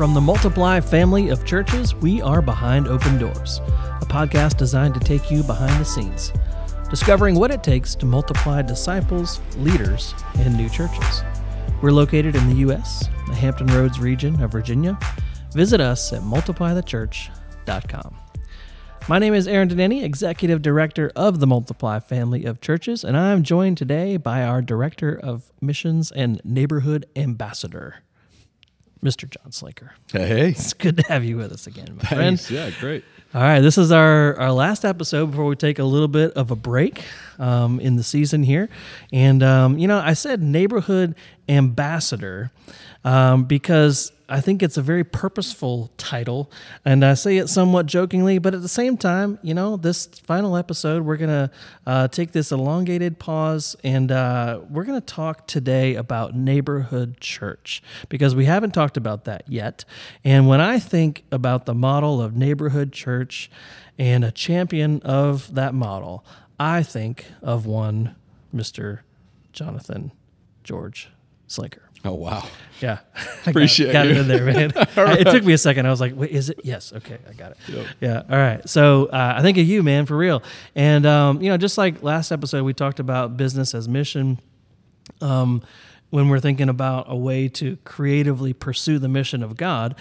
From the Multiply family of churches, we are Behind Open Doors, a podcast designed to take you behind the scenes, discovering what it takes to multiply disciples, leaders, and new churches. We're located in the U.S., the Hampton Roads region of Virginia. Visit us at multiplythechurch.com. My name is Aaron Denny, Executive Director of the Multiply family of churches, and I'm joined today by our Director of Missions and Neighborhood Ambassador, Mr. Jon Slaker. Hey, It's good to have you with us again, my friend. Yeah, great. All right, this is our, our last episode before we take a little bit of a break um, in the season here. And, um, you know, I said neighborhood ambassador um, because I think it's a very purposeful title. And I say it somewhat jokingly, but at the same time, you know, this final episode, we're going to uh, take this elongated pause and uh, we're going to talk today about neighborhood church because we haven't talked about that yet. And when I think about the model of neighborhood church and a champion of that model, I think of one Mr. Jonathan George Slaker. Oh wow. Yeah, I Appreciate got, got you. it in there, man. It took me a second. I was like, "Wait, is it?" Yes. Okay, I got it. Yep. Yeah. All right. So uh, I think of you, man, for real. And um, you know, just like last episode, we talked about business as mission. Um, when we're thinking about a way to creatively pursue the mission of God,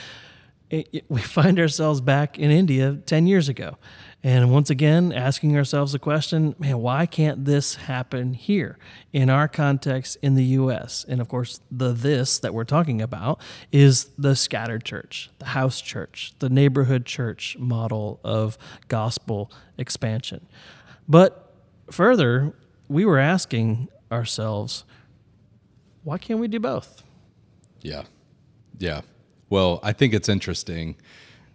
it, it- we find ourselves back in India 10 years ago. And once again, asking ourselves the question, man, why can't this happen here in our context in the U.S.? And of course, the this that we're talking about is the scattered church, the house church, the neighborhood church model of gospel expansion. But further, we were asking ourselves, why can't we do both? Yeah. Yeah. Well, I think it's interesting.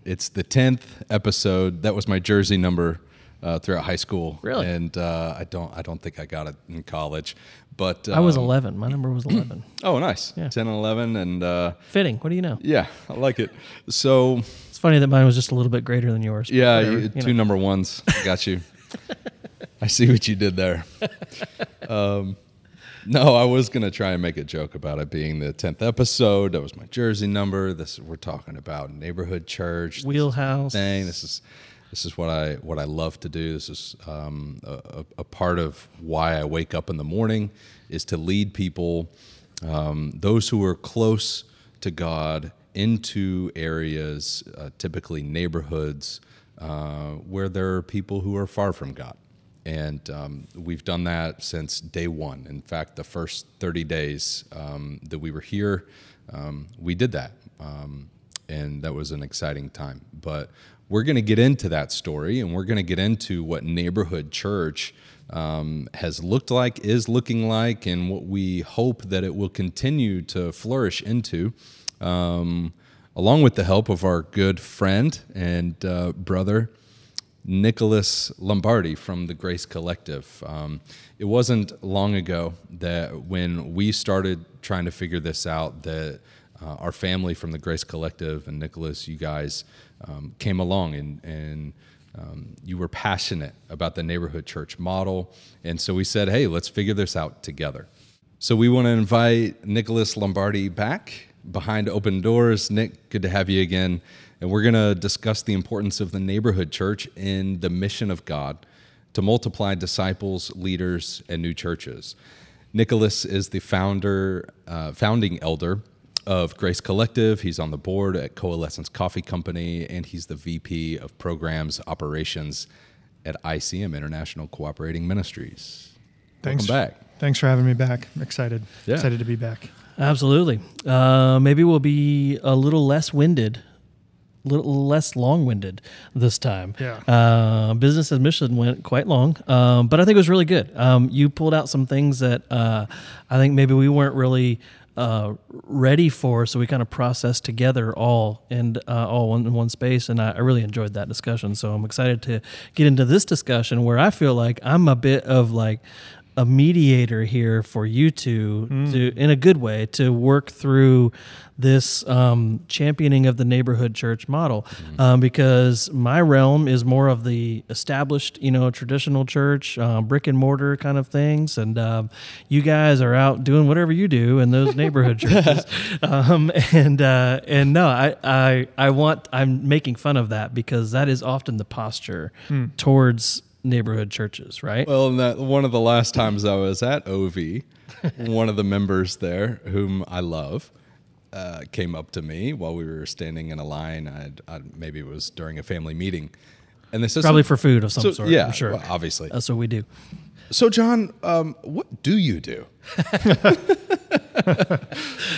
It's the tenth episode. That was my jersey number uh, throughout high school. Really? And uh, I don't. I don't think I got it in college. But I was um, 11. My number was 11. Oh, nice. Yeah. Ten and eleven, and uh, Fitting. What do you know? yeah, I like it. So It's funny that mine was just a little bit greater than yours. Yeah, whatever, you, you two know. number ones. Got you. I see what you did there. Um, no, I was gonna try and make a joke about it being the tenth episode. That was my jersey number. This we're talking about neighborhood church this Wheelhouse. thing. This is this is what I what I love to do. This is um, a, a- a part of why I wake up in the morning is to lead people, um, those who are close to God, into areas, uh, typically neighborhoods, uh, where there are people who are far from God. And um, we've done that since day one. In fact, the first 30 days um, that we were here, um, we did that. Um, and that was an exciting time. But we're going to get into that story and we're going to get into what neighborhood church um, has looked like, is looking like, and what we hope that it will continue to flourish into. Um, along with the help of our good friend and uh, brother, Nicholas Lombardi from the Grace Collective. Um, it wasn't long ago that when we started trying to figure this out, that uh, our family from the Grace Collective and Nicholas, you guys um, came along and, and um, you were passionate about the neighborhood church model. And so we said, hey, let's figure this out together. So we want to invite Nicholas Lombardi back behind open doors. Nic, good to have you again. And we're going to discuss the importance of the neighborhood church in the mission of God to multiply disciples, leaders, and new churches. Nicholas is the founder, uh, founding elder of Grace Collective. He's on the board at Coalescence Coffee Company, and he's the VP of Programs Operations at ICM International Cooperating Ministries. Thanks. Welcome back. Thanks for having me back. I'm excited. Yeah. Excited to be back. Absolutely. Uh, maybe we'll be a little less winded, a little less long winded this time. Yeah. Uh, business as mission went quite long, um, but I think it was really good. Um, you pulled out some things that uh, I think maybe we weren't really. Uh, ready for, so we kind of processed together all and uh, all in one space, and I, I really enjoyed that discussion. So I'm excited to get into this discussion where I feel like I'm a bit of like a mediator here for you two to, in a good way, to work through this um, championing of the neighborhood church model, um, because my realm is more of the established, you know, traditional church, uh, brick and mortar kind of things, and um, you guys are out doing whatever you do in those neighborhood churches, um, and uh, and no, I, I I want I'm making fun of that because that is often the posture towards neighborhood churches, right? Well, that, one of the last times I was at OV, one of the members there, whom I love, uh, came up to me while we were standing in a line. I'd, i maybe it was during a family meeting, and they said Probably for food of some so- sort. Yeah, I'm sure. well, obviously. That's what we do. So, Jon, um, what do you do?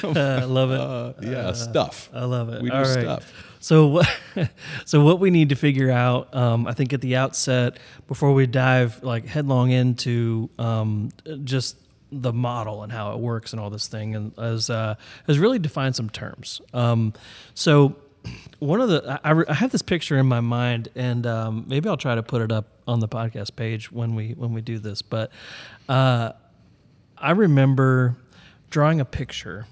Uh, I love it. Uh, yeah, stuff. I love it. We do All right. stuff. So what? So what we need to figure out, um, I think, at the outset, before we dive like headlong into um, just the model and how it works and all this thing, and as uh, is really define some terms. Um, so one of the I, I I have this picture in my mind, and um, maybe I'll try to put it up on the podcast page when we when we do this. But uh, I remember drawing a picture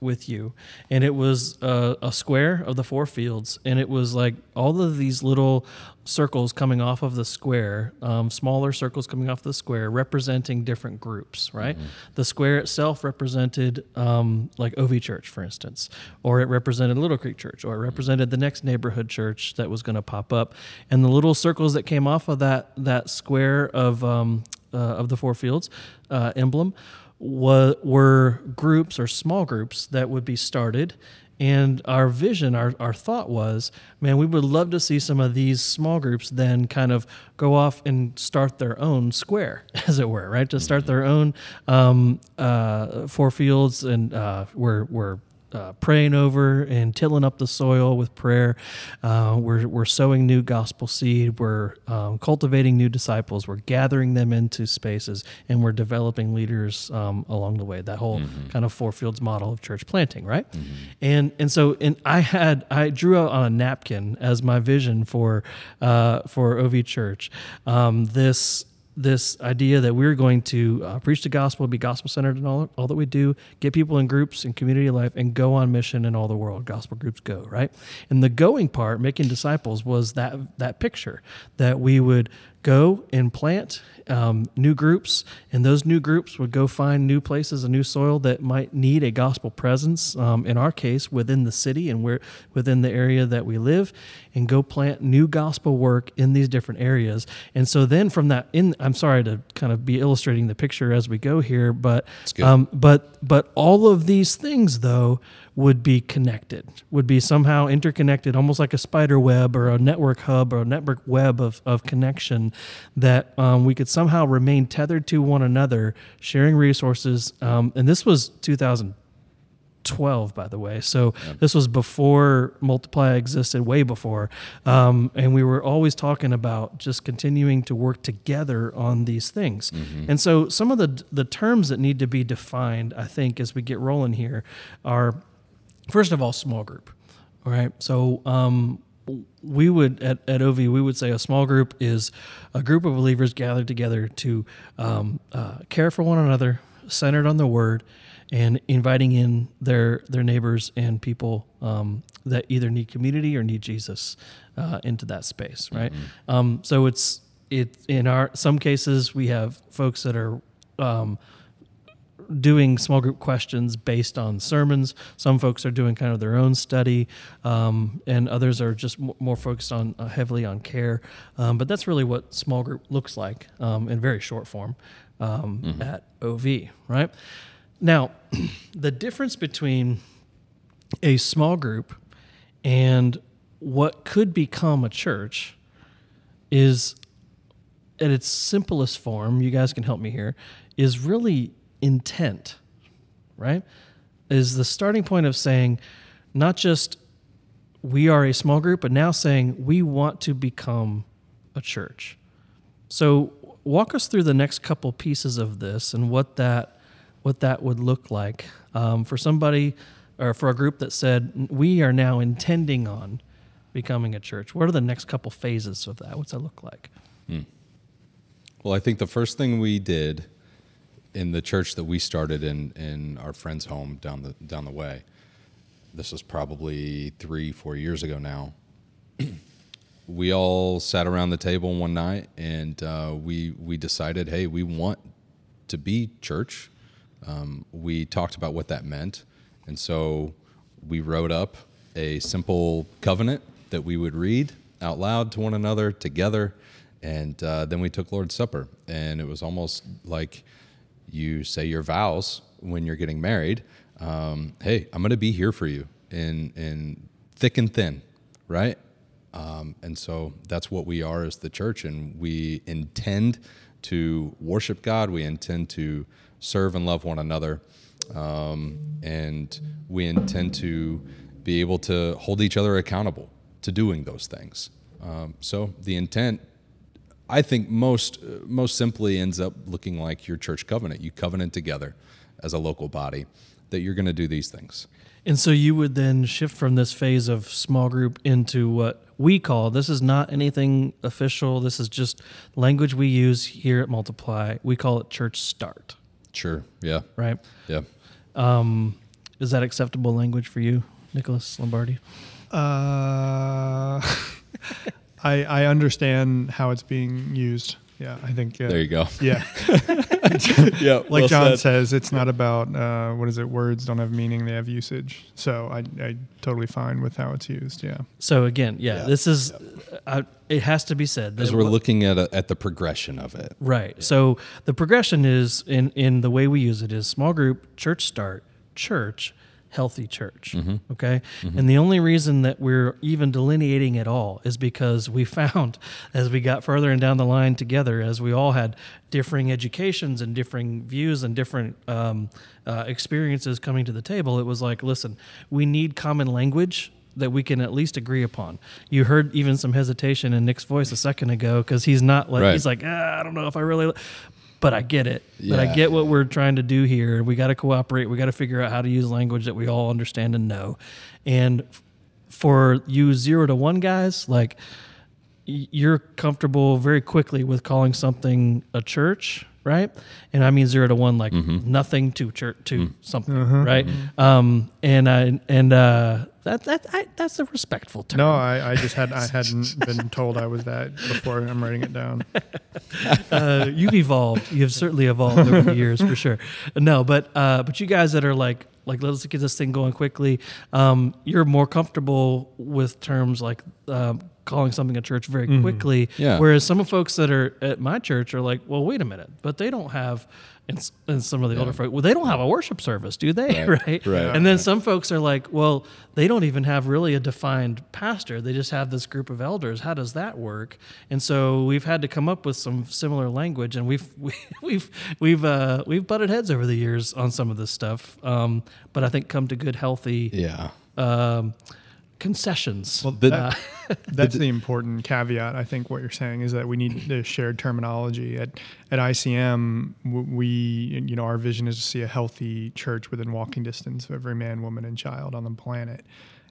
with you, and it was a, a square of the four fields, and it was like all of these little circles coming off of the square, um, smaller circles coming off the square, representing different groups. Right, the square itself represented um, like OV Church, for instance, or it represented Little Creek Church, or it represented the next neighborhood church that was going to pop up, and the little circles that came off of that that square of um, uh, of the four fields uh, emblem were groups or small groups that would be started. And our vision, our, our thought was, man, we would love to see some of these small groups then kind of go off and start their own square, as it were, right? To start their own um, uh, four fields and uh, we're, we're uh, praying over and tilling up the soil with prayer. Uh, we're, we're sowing new gospel seed. We're um, cultivating new disciples. We're gathering them into spaces, and we're developing leaders um, along the way. That whole kind of four fields model of church planting, right? And and so and I had I drew out on a napkin as my vision for uh, for OV Church um, this this idea that we're going to uh, preach the gospel, be gospel centered in all, all that we do, get people in groups in community life, and go on mission in all the world. Gospel groups go right, and the going part, making disciples, was that that picture that we would go and plant um, new groups, and those new groups would go find new places, a new soil that might need a gospel presence. Um, in our case, within the city and where within the area that we live, and go plant new gospel work in these different areas. And so then from that, in I'm sorry to kind of be illustrating the picture as we go here, but um, but but all of these things though would be connected, would be somehow interconnected, almost like a spider web or a network hub or a network web of, of connection that um, we could somehow remain tethered to one another, sharing resources. Um, and this was 2012, by the way. So this was before Multiply existed, way before. Um, and we were always talking about just continuing to work together on these things. And so some of the the terms that need to be defined, I think, as we get rolling here, are first of all small group. All right. So um, we would at, at OV we would say a small group is a group of believers gathered together to um, uh, care for one another, centered on the Word, and inviting in their their neighbors and people um, that either need community or need Jesus uh, into that space. Right. Um, so it's it in our some cases we have folks that are um, doing small group questions based on sermons. Some folks are doing kind of their own study, um, and others are just m- more focused on uh, heavily on care. Um, but that's really what small group looks like um, in very short form um, at OV, right? Now, the difference between a small group and what could become a church is at its simplest form, you guys can help me here, is really intent, right? Is the starting point of saying not just we are a small group, but now saying we want to become a church. So walk us through the next couple pieces of this and what that what that would look like um, for somebody or for a group that said we are now intending on becoming a church. What are the next couple phases of that? What's that look like? Well, I think the first thing we did in the church that we started in in our friend's home down the down the way. This was probably three four years ago now. we all sat around the table one night and uh, we we decided, hey, we want to be church. Um, we talked about what that meant, and so we wrote up a simple covenant that we would read out loud to one another together, and uh, then we took Lord's Supper, and it was almost like you say your vows when you're getting married. Um, hey, I'm going to be here for you in in thick and thin, right? Um, and so that's what we are as the church, and we intend to worship God. We intend to serve and love one another, um, and we intend to be able to hold each other accountable to doing those things. Um, so the intent, I think, most most simply ends up looking like your church covenant. You covenant together as a local body that you're going to do these things. And so you would then shift from this phase of small group into what we call this is not anything official. This is just language we use here at Multiply. We call it church start. Sure. Yeah. Right. Yeah. Um, is that acceptable language for you, Nicholas Lombardi? Uh, I I understand how it's being used. Yeah, I think. Uh, There you go. Yeah, yeah. like well Jon said. says, it's not about uh, what is it? Words don't have meaning; they have usage. So I I totally fine with how it's used. Yeah. So again, yeah, Yeah. this is. Uh, it has to be said As that we're what- looking at a, at the progression of it. Right. So the progression is in in the way we use it is small group, church start, church, healthy church. Okay. And the only reason that we're even delineating at all is because we found as we got further and down the line together, as we all had differing educations and differing views and different um, uh, experiences coming to the table, it was like, listen, we need common language that we can at least agree upon. You heard even some hesitation in Nic's voice a second ago because he's not like Right. he's like ah, I don't know if I really, but I get it. But I get what we're trying to do here. We got to cooperate. We got to figure out how to use language that we all understand and know. And for you zero to one guys, like you're comfortable very quickly with calling something a church, right? And I mean zero to one, like nothing to church to something, right? Um, and I and uh, that that I, that's a respectful term. No, I, I just had I hadn't been told I was that before. I'm writing it down. uh, you've evolved. You've certainly evolved over the years for sure. No, but uh, but you guys that are like like let's get this thing going quickly. Um, you're more comfortable with terms like um, calling something a church very quickly. Yeah. Whereas some of folks that are at my church are like, well, wait a minute, but they don't have. And, and some of the older folk, well, they don't have a worship service, do they? Right. Right. Right. And then some folks are like, well, they don't even have really a defined pastor. They just have this group of elders. How does that work? And so we've had to come up with some similar language, and we've we, we've we've uh, we've butted heads over the years on some of this stuff. Um, but I think come to good, healthy Yeah. um, concessions. Well, The- uh, that, that's the important caveat. I think what you're saying is that we need the shared terminology at at ICM. We, you know, our vision is to see a healthy church within walking distance of every man, woman, and child on the planet.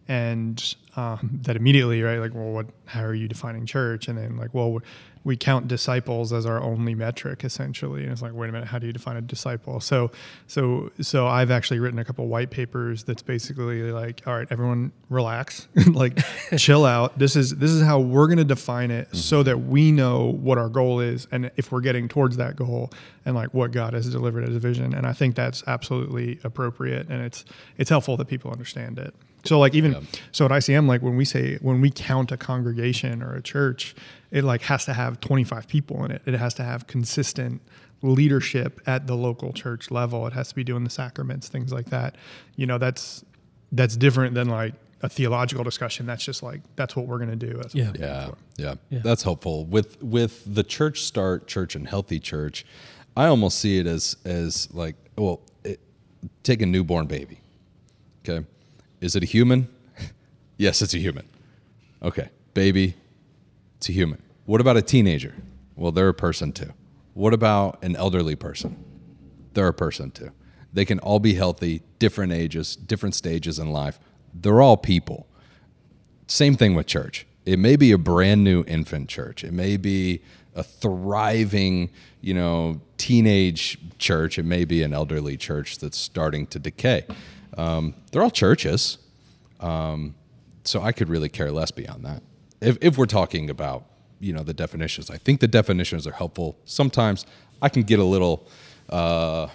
And um, that immediately, right? Like, well, what? How are you defining church? And then, like, well, we count disciples as our only metric, essentially. And it's like, wait a minute, how do you define a disciple? So, so, so I've actually written a couple white papers that's basically like, all right, everyone, relax, like, chill out. This is this is how we're going to define it, so that we know what our goal is, and if we're getting towards that goal, and like what God has delivered as a vision. And I think that's absolutely appropriate, and it's it's helpful that people understand it. So like even Yeah. so at ICM, like when we say when we count a congregation or a church, it like has to have 25 people in it. It has to have consistent leadership at the local church level. It has to be doing the sacraments, things like that. You know, that's that's different than like a theological discussion. That's just like that's what we're gonna do. That's Yeah. we're Yeah, yeah, Yeah. That's helpful. With with the church start, church and healthy church, I almost see it as as like well, it, take a newborn baby. Okay, is it a human? yes, it's a human. Okay, baby, it's a human. What about a teenager? Well, they're a person too. What about an elderly person? They're a person too. They can all be healthy, different ages, different stages in life. They're all people. Same thing with church. It may be a brand new infant church. It may be a thriving, you know, teenage church. It may be an elderly church that's starting to decay. Um, they're all churches. Um, so I could really care less beyond that. If, if we're talking about, you know, the definitions, I think the definitions are helpful. Sometimes I can get a little, uh,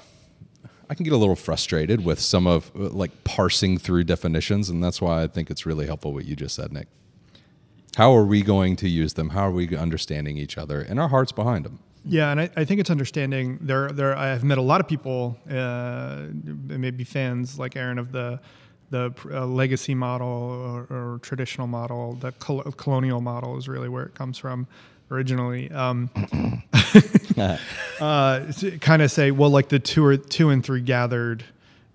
I can get a little frustrated with some of like parsing through definitions, and that's why I think it's really helpful what you just said, Nic. How are we going to use them? How are we understanding each other and our hearts behind them? Yeah, and I, I think it's understanding. There, there. I've met a lot of people, uh, maybe fans like Aaron of the the uh, legacy model or, or, traditional model. The col- colonial model is really where it comes from originally. Um, uh, kind of say, well, like the two or two and three gathered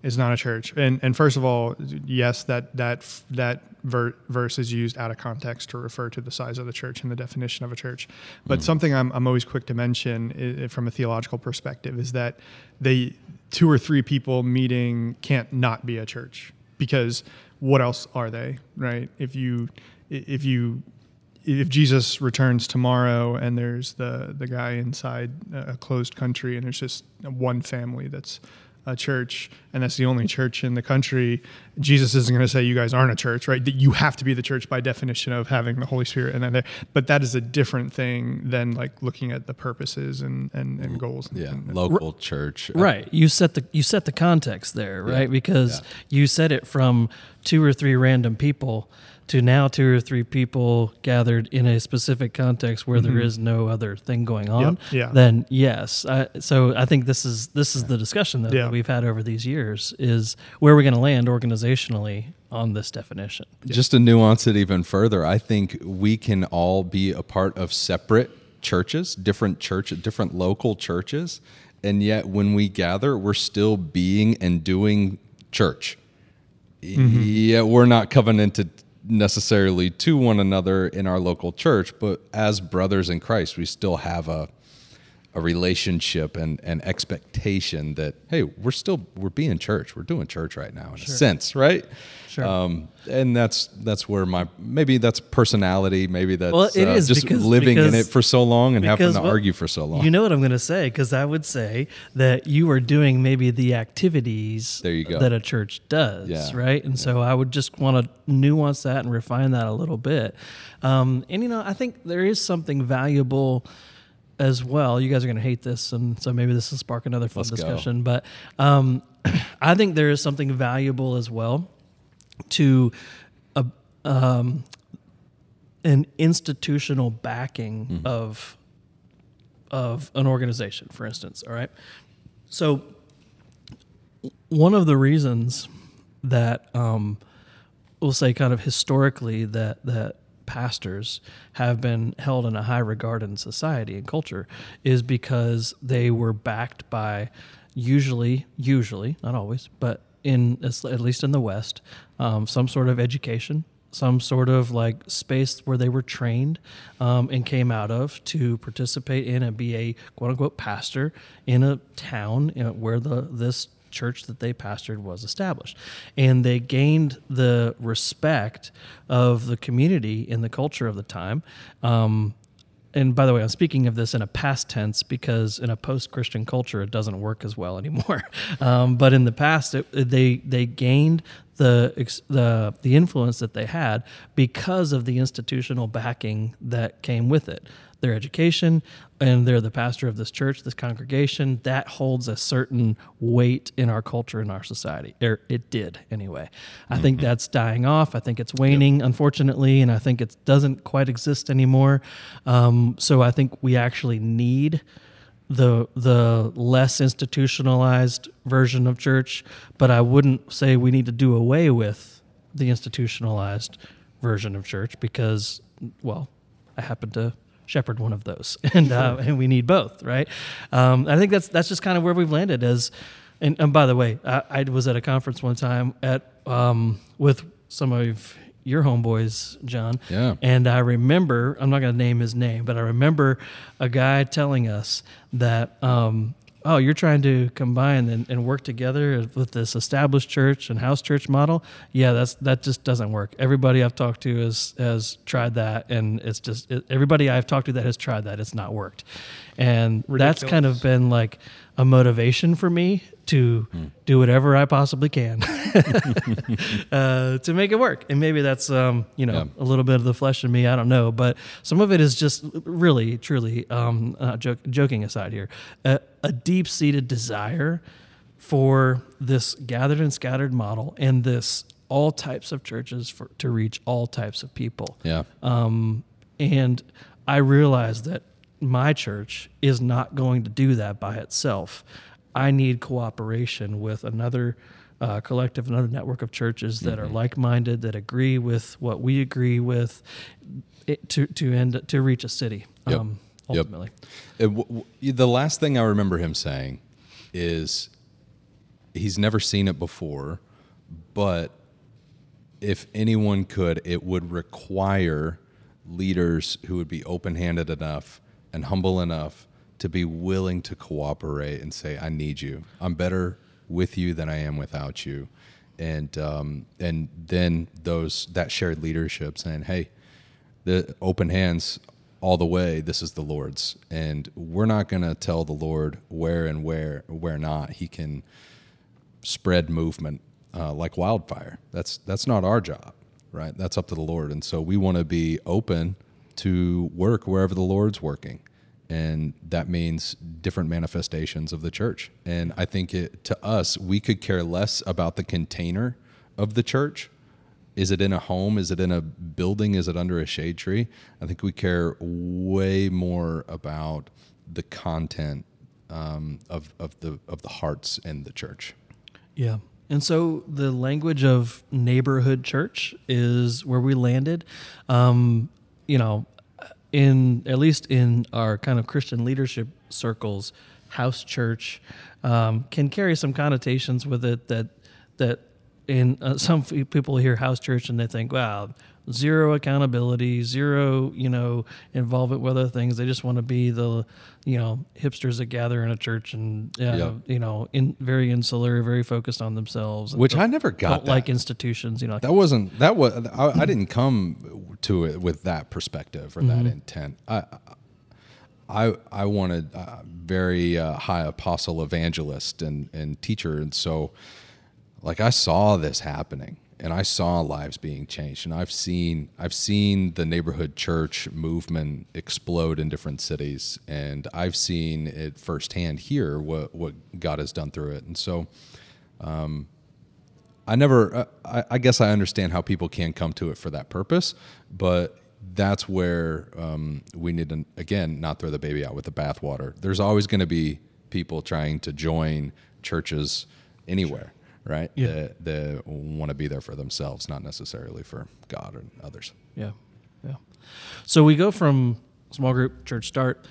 is not a church. And and first of all, yes, that that that ver- verse is used out of context to refer to the size of the church and the definition of a church. But mm. something I'm I'm always quick to mention from a theological perspective is that they two or three people meeting can't not be a church because what else are they, right? If you if you if Jesus returns tomorrow and there's the the guy inside a closed country and there's just one family that's a church and that's the only church in the country, Jesus isn't going to say you guys aren't a church, right? That you have to be the church by definition of having the Holy Spirit and then there. But that is a different thing than like looking at the purposes and and, and goals. Yeah, and, local r- church. Right. You set the you set the context there, right? Yeah. Because yeah. you set it from two or three random people to now two or three people gathered in a specific context where mm-hmm. there is no other thing going on, yep. yeah. then yes. I, so I think this is this is the discussion that, yeah. that we've had over these years is where are we going to land organizationally on this definition. Just to nuance it even further, I think we can all be a part of separate churches, different church, different local churches, and yet when we gather, we're still being and doing church. Mm-hmm. Yeah, we're not covenanted necessarily to one another in our local church, but as brothers in Christ, we still have a a relationship and an expectation that hey, we're still we're being church, we're doing church right now in sure. a sense, right? Sure. Um, and that's that's where my maybe that's personality, maybe that's well, it uh, is just because, living because, in it for so long and having to well, argue for so long. You know what I'm going to say because I would say that you are doing maybe the activities there you go. that a church does, yeah. right? And yeah. so I would just want to nuance that and refine that a little bit. Um, and you know, I think there is something valuable as well. You guys are going to hate this, and so maybe this will spark another fun Let's discussion. Go. But um, I think there is something valuable as well to a, um, an institutional backing mm-hmm. of of an organization, for instance. All right, so one of the reasons that um, we'll say, kind of historically, that that pastors have been held in a high regard in society and culture is because they were backed by usually, usually, not always, but in at least in the West, um, some sort of education, some sort of like space where they were trained um, and came out of to participate in and be a quote unquote pastor in a town where the this church that they pastored was established. And they gained the respect of the community in the culture of the time. Um, and by the way, I'm speaking of this in a past tense because in a post-Christian culture, it doesn't work as well anymore. Um, but in the past, it, they they gained the the the influence that they had because of the institutional backing that came with it their education and they're the pastor of this church, this congregation, that holds a certain weight in our culture in our society. Or it did anyway. I mm-hmm. think that's dying off. I think it's waning, yep. unfortunately, and I think it doesn't quite exist anymore. Um, so I think we actually need the the less institutionalized version of church, but I wouldn't say we need to do away with the institutionalized version of church because, well, I happen to shepherd one of those, and uh, and we need both, right? Um, I think that's that's just kind of where we've landed. As and, and by the way, I, I, was at a conference one time at um, with some of your homeboys, Jon. Yeah. And I remember, I'm not going to name his name, but I remember a guy telling us that um, oh, you're trying to combine and, and work together with this established church and house church model. Yeah, that's that just doesn't work. Everybody I've talked to has has tried that, and it's just it, everybody I've talked to that has tried that, it's not worked. And that's kind of been like a motivation for me to mm. do whatever I possibly can uh, to make it work. And maybe that's um, you know yeah. a little bit of the flesh in me. I don't know, but some of it is just really, truly, um, uh, joke, joking aside here, a, a deep seated desire for this gathered and scattered model and this all types of churches for to reach all types of people. Yeah. Um, and I realize that my church is not going to do that by itself. I need cooperation with another uh, collective, another network of churches that mm-hmm. are like-minded, that agree with what we agree with, it, to to end to reach a city. Yep. Um, ultimately, yep. w- w- the last thing I remember him saying is he's never seen it before, but if anyone could, it would require leaders who would be open-handed enough and humble enough to be willing to cooperate and say, "I need you. I'm better with you than I am without you," and um, and then those that shared leadership saying, "Hey, the open hands all the way. This is the Lord's, and we're not going to tell the Lord where and where where not. He can spread movement uh, like wildfire. That's that's not our job, right? That's up to the Lord, and so we want to be open to work wherever the Lord's working. And that means different manifestations of the church. And I think it, to us, we could care less about the container of the church. Is it in a home? Is it in a building? Is it under a shade tree? I think we care way more about the content um, of, of the of the hearts in the church. Yeah. And so the language of neighborhood church is where we landed. Um, you know, in at least in our kind of Christian leadership circles, house church um, can carry some connotations with it that that in uh, some people hear house church and they think, wow, zero accountability, zero, you know, involvement with other things. They just want to be the, you know, hipsters that gather in a church and, uh, you know, in very insular, very focused on themselves. Which I never got. like institutions, you know. That wasn't that was I, I, didn't come to it with that perspective or mm-hmm. that intent. I I I wanted a very uh, high apostle evangelist and and teacher, and so like I saw this happening and I saw lives being changed and I've seen I've seen the neighborhood church movement explode in different cities and I've seen it firsthand here what what God has done through it. And so um, I never uh, I, I, guess I understand how people can come to it for that purpose but that's where um, we need to again not throw the baby out with the bathwater. There's always going to be people trying to join churches anywhere right? Yeah. That, that want to be there for themselves, not necessarily for God and others. Yeah. Yeah. So we go from small group, church start,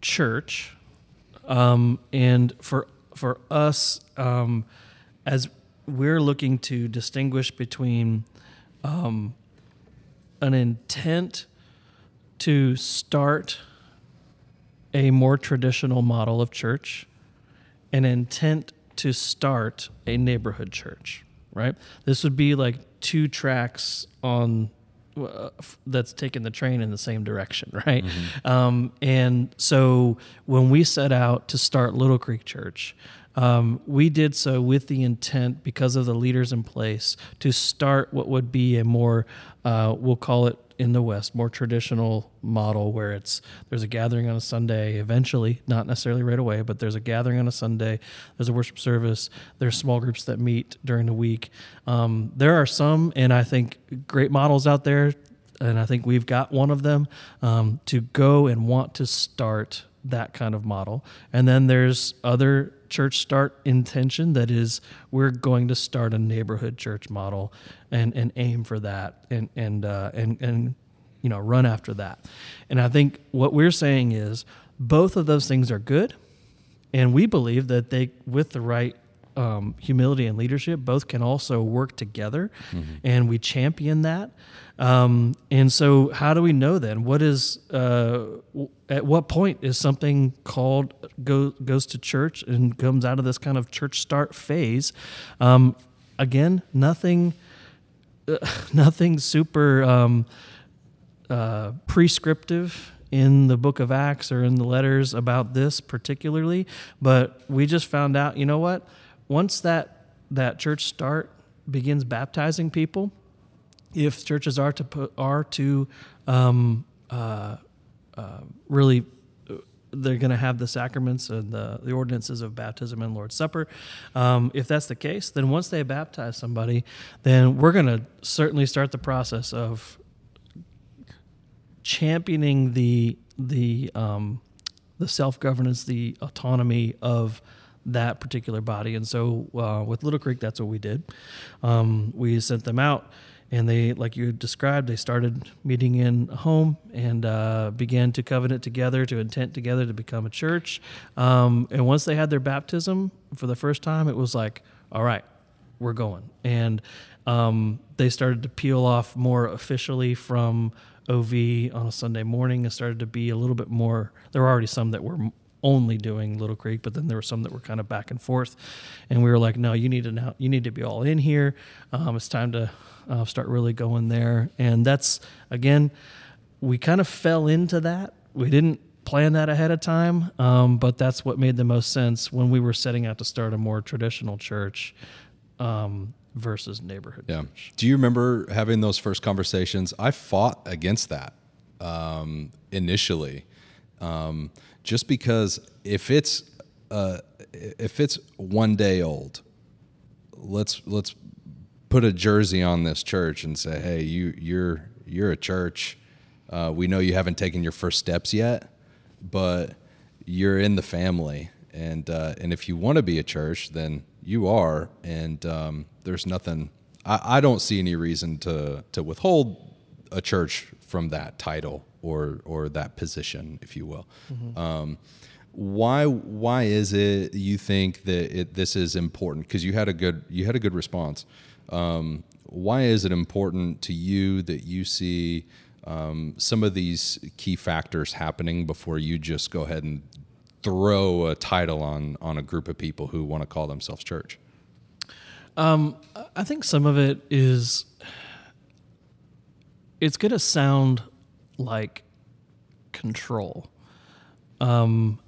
church, um, and for for us, um, as we're looking to distinguish between um, an intent to start a more traditional model of church, an intent to start a neighborhood church, right? This would be like two tracks on uh, that's taking the train in the same direction, right? Mm-hmm. Um, and so when we set out to start Little Creek Church, um, we did so with the intent, because of the leaders in place, to start what would be a more, uh, we'll call it in the West, more traditional model where it's there's a gathering on a Sunday, eventually, not necessarily right away, but there's a gathering on a Sunday, there's a worship service, there's small groups that meet during the week. Um, there are some, and I think great models out there, and I think we've got one of them um, to go and want to start that kind of model. And then there's other church start intention that is we're going to start a neighborhood church model and, and aim for that and and uh, and and you know run after that. And I think what we're saying is both of those things are good, and we believe that they with the right um, humility and leadership both can also work together, and we champion that. Um, and so, how do we know then? What is uh, at what point is something called go, goes to church and comes out of this kind of church start phase? Um, again, nothing, uh, nothing super um, uh, prescriptive in the book of Acts or in the letters about this particularly, but we just found out, you know what? Once that that church start begins baptizing people, if churches are to put, are to um, uh, uh, really they're going to have the sacraments and the, the ordinances of baptism and Lord's Supper. Um, if that's the case, then once they baptize somebody, then we're going to certainly start the process of championing the the um, the self governance, the autonomy of that particular body. And so uh, with Little Creek, that's what we did. Um, we sent them out, and they, like you described, they started meeting in a home and uh, began to covenant together, to intent together to become a church. Um, and once they had their baptism for the first time, it was like, all right, we're going. And um, they started to peel off more officially from OV on a Sunday morning. and started to be a little bit more. There were already some that were only doing Little Creek, but then there were some that were kind of back and forth, and we were like, no, you need to now, you need to be all in here. Um, it's time to uh, start really going there, and that's again, we kind of fell into that. We didn't plan that ahead of time, um, but that's what made the most sense when we were setting out to start a more traditional church. Um, versus neighborhood Yeah. church. Do you remember having those first conversations? I fought against that um, initially, um, just because if it's uh, if it's one day old, let's let's put a jersey on this church and say, hey, you you're you're a church. Uh, we know you haven't taken your first steps yet, but you're in the family, and uh, and if you want to be a church, then you are, and um, there's nothing. I, I don't see any reason to to withhold a church from that title or or that position, if you will. Um, why why is it you think that it, this is important? Because you had a good you had a good response. Um, why is it important to you that you see um, some of these key factors happening before you just go ahead and throw a title on on a group of people who want to call themselves church? I think some of it is it's going to sound like control. Um,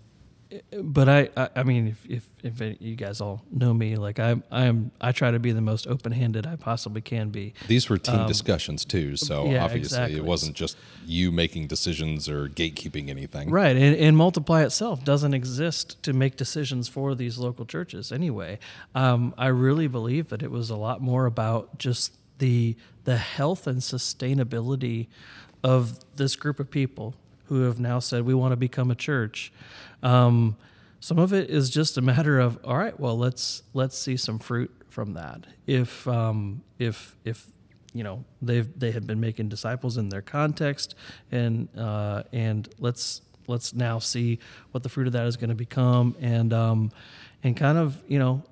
but I, I, I mean, if, if, if you guys all know me, like I, I'm, I try to be the most open-handed I possibly can be. These were team discussions too, so Um, yeah, obviously exactly. it wasn't just you making decisions or gatekeeping anything. Right, and, and Multiply itself doesn't exist to make decisions for these local churches anyway. Um, I really believe that it was a lot more about just the the health and sustainability of this group of people who have now said we want to become a church. Um, some of it is just a matter of all right, well let's let's see some fruit from that. If um, if if you know they've they had been making disciples in their context and uh, and let's let's now see what the fruit of that is going to become and um, and kind of you know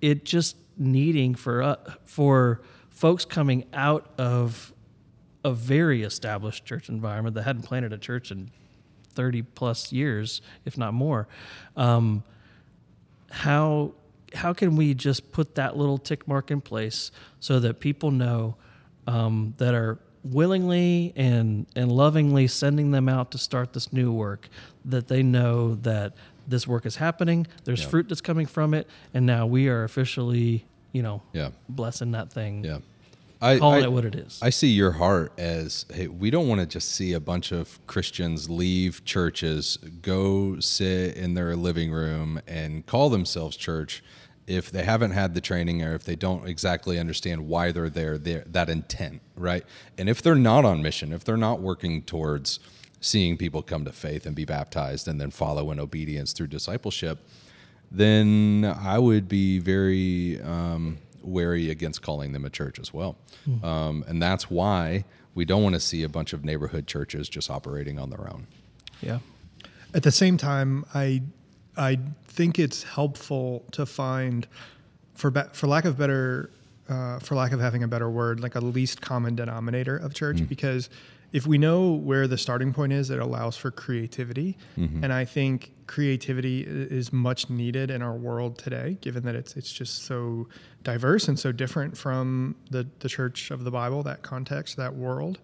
it, just needing for uh, for folks coming out of a very established church environment that hadn't planted a church in 30 plus years if not more um, how how can we just put that little tick mark in place so that people know um, that are willingly and and lovingly sending them out to start this new work that they know that this work is happening there's Yeah. fruit that's coming from it and now we are officially you know Yeah. blessing that thing Yeah. I, calling I- it what it is I see your heart as hey, we don't want to just see a bunch of Christians leave churches, go sit in their living room and call themselves church if they haven't had the training or if they don't exactly understand why they're there, they're, that intent, right? And if they're not on mission, if they're not working towards seeing people come to faith and be baptized and then follow in obedience through discipleship, then I would be very um, wary against calling them a church as well. Um, and that's why we don't want to see a bunch of neighborhood churches just operating on their own. yeah At the same time, I I think it's helpful to find for be- for lack of better uh, for lack of having a better word, like a least common denominator of church, Mm. because if we know where the starting point is, it allows for creativity, Mm-hmm. and I think creativity is much needed in our world today, given that it's it's just so diverse and so different from the the church of the Bible, that context, that world,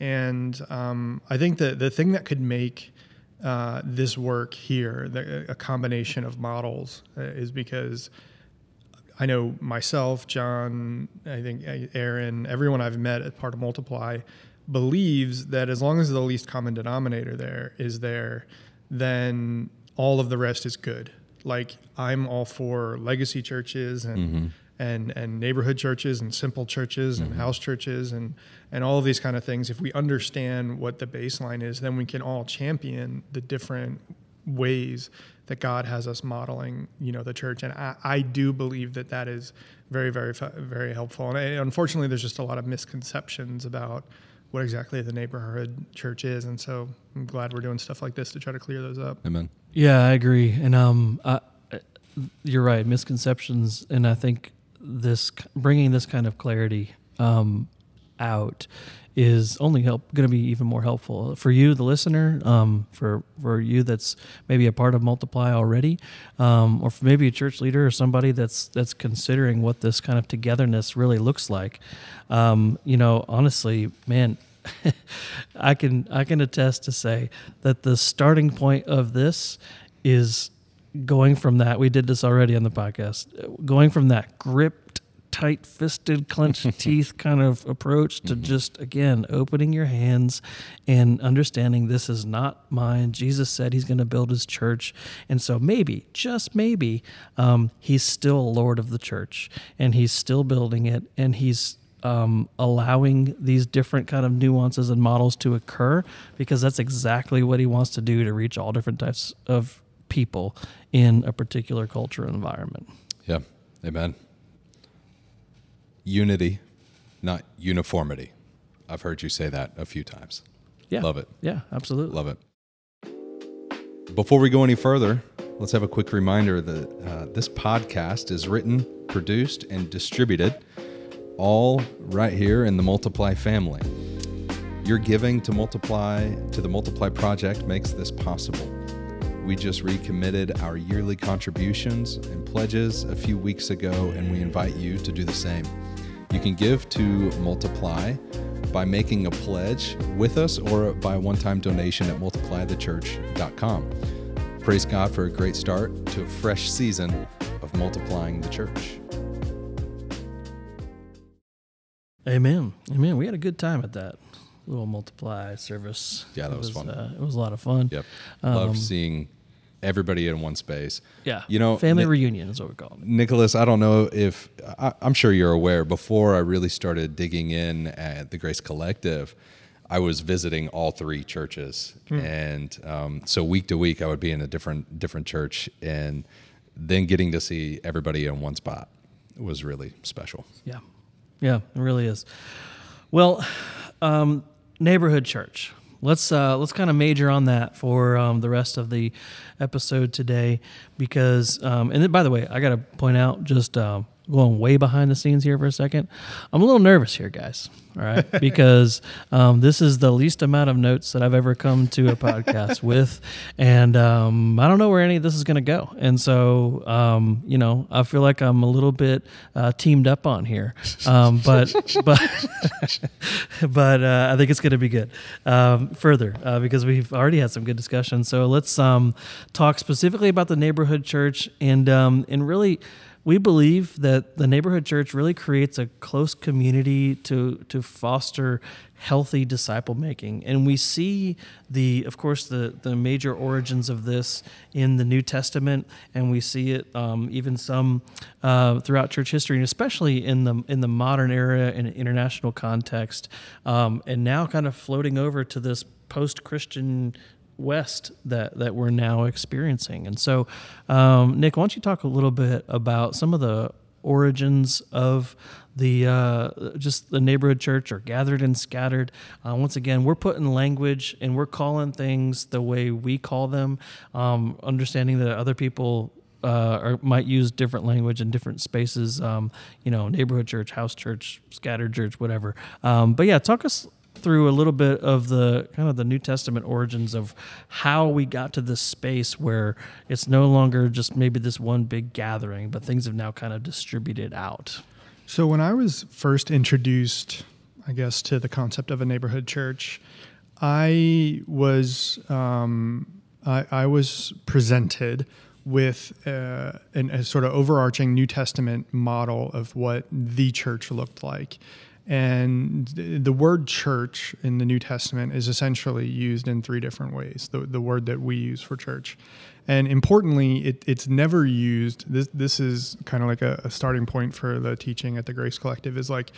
and um, I think that the thing that could make uh, this work here, the, a combination of models, uh, is because I know myself, Jon, I think uh, Aaron, everyone I've met as part of Multiply believes that as long as the least common denominator there is there, then all of the rest is good. Like I'm all for legacy churches and and and neighborhood churches and simple churches and house churches and and all of these kind of things. If we understand what the baseline is, then we can all champion the different ways that God has us modeling, you know, the church. And I, I do believe that that is very, very, very helpful. And I, unfortunately, there's just a lot of misconceptions about what exactly the neighborhood church is. And so I'm glad we're doing stuff like this to try to clear those up. Amen. Yeah, I agree, and um, I, you're right. Misconceptions, and I think this bringing this kind of clarity um, out is only help going to be even more helpful for you, the listener, um, for for you that's maybe a part of Multiply already, um, or maybe a church leader or somebody that's that's considering what this kind of togetherness really looks like. Um, you know, honestly, man, I can I can attest to say that the starting point of this is going from that we did this already on the podcast going from that gripped tight fisted clenched teeth kind of approach to just again opening your hands and understanding this is not mine. Jesus said he's going to build his church. And so maybe just maybe um, he's still lord of the church and he's still building it and he's um, allowing these different kind of nuances and models to occur because that's exactly what he wants to do to reach all different types of people in a particular culture environment. Yeah. Amen. Unity, not uniformity. I've heard you say that a few times. Yeah. Love it. Yeah, absolutely. Love it. Before we go any further, let's have a quick reminder that uh, this podcast is written, produced, and distributed all right here in the Multiply family. Your giving to Multiply to the Multiply project makes this possible. We just recommitted our yearly contributions and pledges a few weeks ago, and we invite you to do the same. You can give to Multiply by making a pledge with us or by a one time donation at multiplythechurch.com. Praise God for a great start to a fresh season of multiplying the church. Amen. Amen. We had a good time at that little multiply service. Yeah, that It was fun. Uh, it was a lot of fun. Yep. Um, Love seeing everybody in one space. Yeah. You know, family Ni- reunion is what we're calling it. Nicholas, I don't know if I, I'm sure you're aware. Before I really started digging in at the Grace Collective, I was visiting all three churches, and um, so week to week I would be in a different different church, and then getting to see everybody in one spot was really special. Yeah. Yeah, it really is. Well, um, neighborhood church. Let's uh, let's kind of major on that for um, the rest of the episode today, because um, and then, by the way, I got to point out just um, going way behind the scenes here for a second. I'm a little nervous here, guys. All right, because um, this is the least amount of notes that I've ever come to a podcast with, and um, I don't know where any of this is going to go. And so, um, you know, I feel like I'm a little bit uh, teamed up on here, um, but but but uh, I think it's going to be good. Um, further, uh, because we've already had some good discussion. So let's um, talk specifically about the neighborhood church and um, and really we believe that the neighborhood church really creates a close community to to foster healthy disciple making. And we see the of course the the major origins of this in the new testament and we see it um, even some uh, throughout church history and especially in the in the modern era in international context um, and now kind of floating over to this post-christian west that that we're now experiencing. And so, um, Nic, why don't you talk a little bit about some of the origins of the uh, just the neighborhood church or gathered and scattered. Uh, once again, we're putting language and we're calling things the way we call them, um, understanding that other people uh, or might use different language in different spaces. Um, you know, neighborhood church, house church, scattered church, whatever. Um, but yeah, talk us through a little bit of the kind of the New Testament origins of how we got to this space where it's no longer just maybe this one big gathering, but things have now kind of distributed out. So when I was first introduced, I guess, to the concept of a neighborhood church, I was um, I, I, was presented with uh, an, a sort of overarching New Testament model of what the church looked like. And the word church in the New Testament is essentially used in three different ways, the, the word that we use for church. And importantly, it, it's never used. This, this is kind of like a, a starting point for the teaching at the Grace Collective is like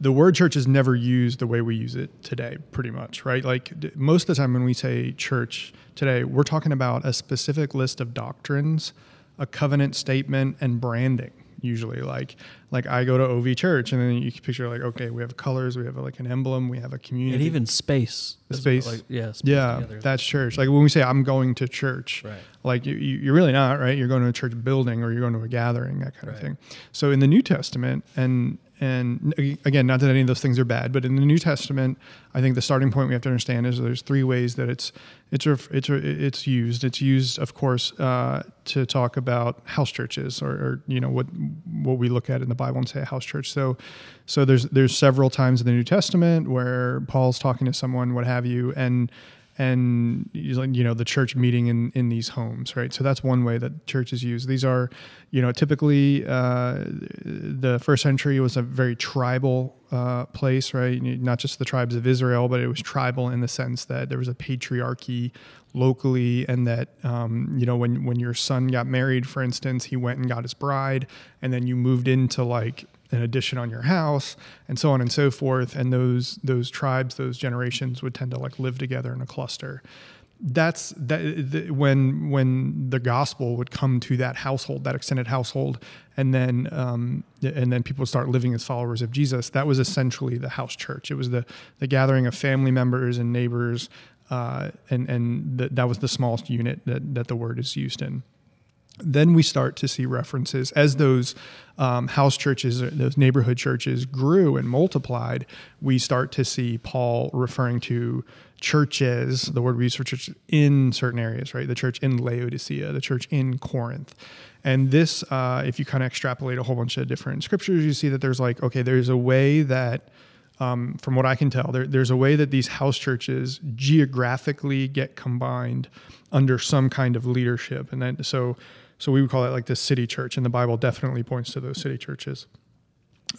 the word church is never used the way we use it today, pretty much, right? Like most of the time when we say church today, we're talking about a specific list of doctrines, a covenant statement, and branding. Usually, like like I go to OV Church, and then you can picture like okay, we have colors, we have like an emblem, we have a community, and even space, the space, like, yeah, yeah, together. that's church. Like when we say I'm going to church, right. like you, you're really not, right? You're going to a church building or you're going to a gathering, that kind right. of thing. So in the New Testament, and and again, not that any of those things are bad, but in the New Testament, I think the starting point we have to understand is there's three ways that it's it's it's it's used. It's used, of course, uh, to talk about house churches, or, or, you know what what we look at in the Bible and say a house church. So, so there's there's several times in the New Testament where Paul's talking to someone, what have you, and and you know the church meeting in in these homes right? So that's one way that churches use. These are you know typically uh, the first century was a very tribal uh, place right? Not just the tribes of israel but it was tribal in the sense that there was a patriarchy locally and that um, you know when when your son got married for instance he went and got his bride and then you moved into like an addition on your house and so on and so forth. And those those tribes those generations would tend to like live together in a cluster. That's that the, when when the gospel would come to that household that extended household and then um, and then people start living as followers of jesus that was essentially the house church. It was the the gathering of family members and neighbors uh, and and th- that was the smallest unit that that the word is used in then we start to see references as those um, house churches, those neighborhood churches grew and multiplied. We start to see Paul referring to churches, the word we use for church in certain areas, right? The church in Laodicea, the church in Corinth. And this, uh, if you kind of extrapolate a whole bunch of different scriptures, you see that there's like, okay, there's a way that, um, from what I can tell, there, there's a way that these house churches geographically get combined under some kind of leadership. And then, so, so we would call it like the city church, and the Bible definitely points to those city churches.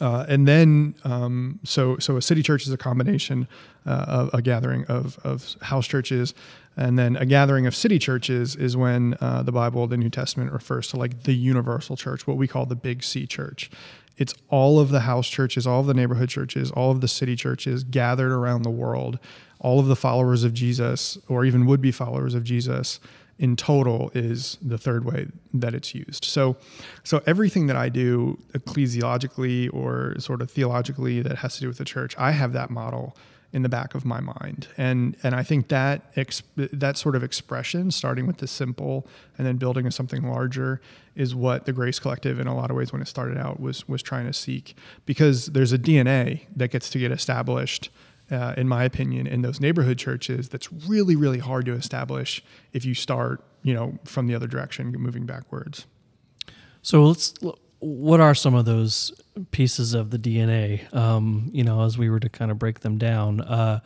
Uh, and then, um, so so a city church is a combination uh, of a gathering of, of house churches, and then a gathering of city churches is when uh, the Bible, the New Testament, refers to like the universal church, what we call the Big C church. It's all of the house churches, all of the neighborhood churches, all of the city churches gathered around the world, all of the followers of Jesus, or even would be followers of Jesus, in total is the third way that it's used. So, so everything that I do ecclesiologically or sort of theologically that has to do with the church, I have that model in the back of my mind, and and I think that that sort of expression, starting with the simple and then building something larger, is what the Grace Collective, in a lot of ways, when it started out, was was trying to seek. Because there's a DNA that gets to get established uh, in my opinion, in those neighborhood churches that's really, really hard to establish if you start, you know, from the other direction, moving backwards. So let's. What are some of those pieces of the DNA? Um, you know, as we were to kind of break them down. Uh,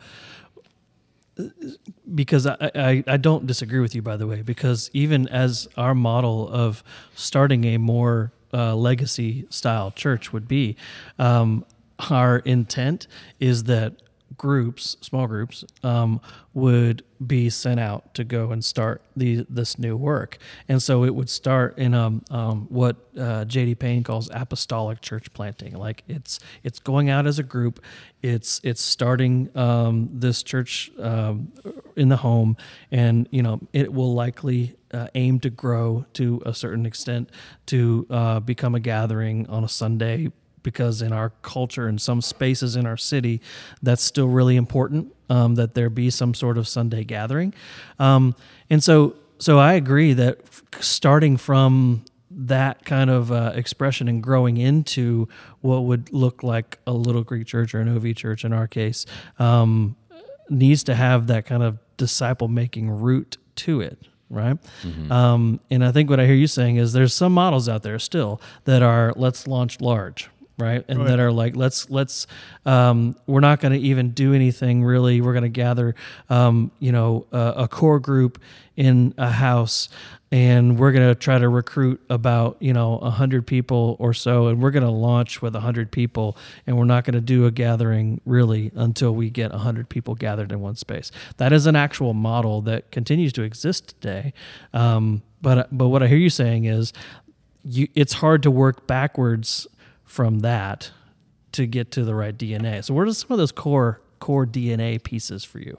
because I, I, I, don't disagree with you, by the way, because even as our model of starting a more uh, legacy style church would be, um, our intent is that groups, small groups, um, would be sent out to go and start the, this new work. And so it would start in um, um, what uh, J.D. Payne calls apostolic church planting. Like it's it's going out as a group. It's it's starting um, this church um, in the home, and you know it will likely uh, aim to grow to a certain extent to uh, become a gathering on a Sunday because in our culture and some spaces in our city, that's still really important um, that there be some sort of Sunday gathering. Um, and so, so I agree that starting from that kind of uh, expression and growing into what would look like a Little Creek church or an OV church in our case um, needs to have that kind of disciple making root to it right Mm-hmm. um, and i think what i hear you saying is there's some models out there still that are let's launch large right? And Right. that are like let's let's um, we're not going to even do anything really. We're going to gather um, you know a, a core group in a house and we're going to try to recruit about you know 100 people or so and we're going to launch with 100 people and we're not going to do a gathering really until we get 100 people gathered in one space. That is an actual model that continues to exist today um, but but what i hear you saying is you, it's hard to work backwards from that to get to the right dna so what are some of those core core dna pieces for you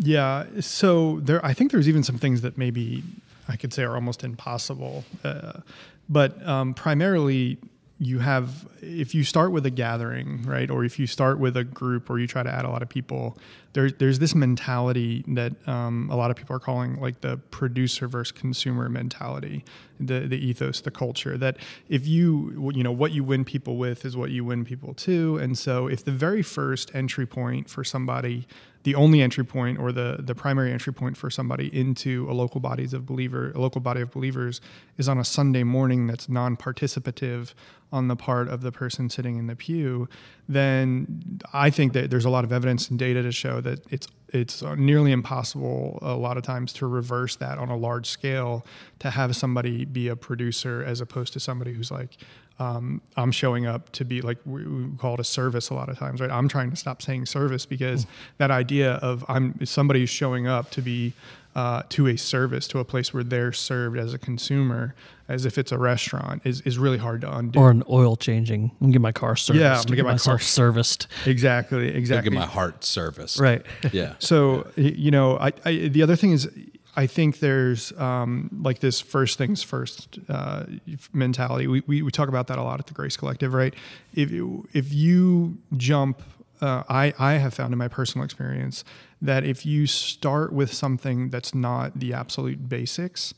Yeah. So there, I think there's even some things that maybe I could say are almost impossible. Uh, but um, primarily, you have if you start with a gathering, right, or if you start with a group, or you try to add a lot of people, there, there's this mentality that um, a lot of people are calling like the producer versus consumer mentality, the the ethos, the culture. That if you you know what you win people with is what you win people to, and so if the very first entry point for somebody the only entry point or the the primary entry point for somebody into a local bodies of believer a local body of believers is on a Sunday morning that's non-participative on the part of the person sitting in the pew then I think that there's a lot of evidence and data to show that it's it's nearly impossible a lot of times to reverse that on a large scale to have somebody be a producer as opposed to somebody who's like um, I'm showing up to be like we, we call it a service a lot of times, right? I'm trying to stop saying service because that idea of I'm somebody showing up to be uh, to a service to a place where they're served as a consumer, as if it's a restaurant, is, is really hard to undo. or an oil changing i'm gonna get my car serviced Yeah, I'm gonna get my car- serviced exactly, Look exactly. at my heart service. right Yeah. So y- you know, I, I the other thing is, I think there's um, like this first things first uh, mentality. We, we we talk about that a lot at the Grace Collective, right? If you, if you jump, uh, I I have found in my personal experience that if you start with something that's not the absolute basics.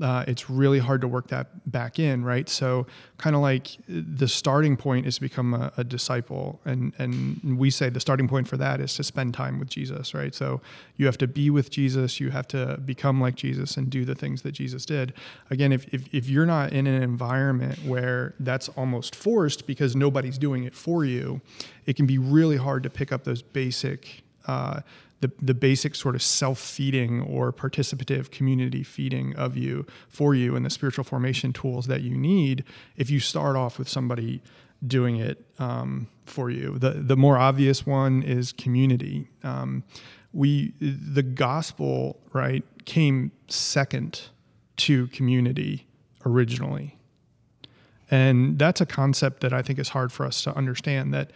Uh, it's really hard to work that back in, right? So, kind of like the starting point is to become a, a disciple, and and we say the starting point for that is to spend time with Jesus, right? So you have to be with Jesus, you have to become like Jesus, and do the things that Jesus did. Again, if if, if you're not in an environment where that's almost forced because nobody's doing it for you, it can be really hard to pick up those basic. Uh, the, the basic sort of self-feeding or participative community feeding of you for you and the spiritual formation tools that you need if you start off with somebody doing it um, for you. The the more obvious one is community. Um, we the gospel right came second to community originally. And that's a concept that I think is hard for us to understand that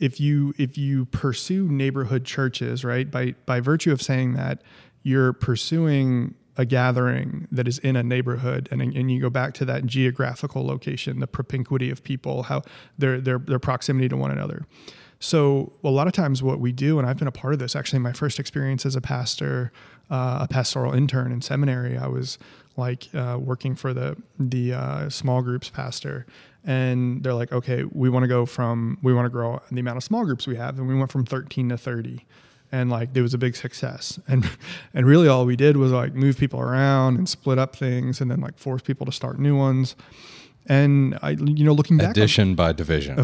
if you if you pursue neighborhood churches, right, by by virtue of saying that you're pursuing a gathering that is in a neighborhood and, and you go back to that geographical location, the propinquity of people, how their their their proximity to one another. So a lot of times what we do, and I've been a part of this, actually my first experience as a pastor, uh, a pastoral intern in seminary, I was like uh, working for the the uh, small groups pastor, and they're like, okay, we want to go from we want to grow the amount of small groups we have, and we went from 13 to 30, and like it was a big success, and and really all we did was like move people around and split up things, and then like force people to start new ones, and I you know looking back on- Addition by division.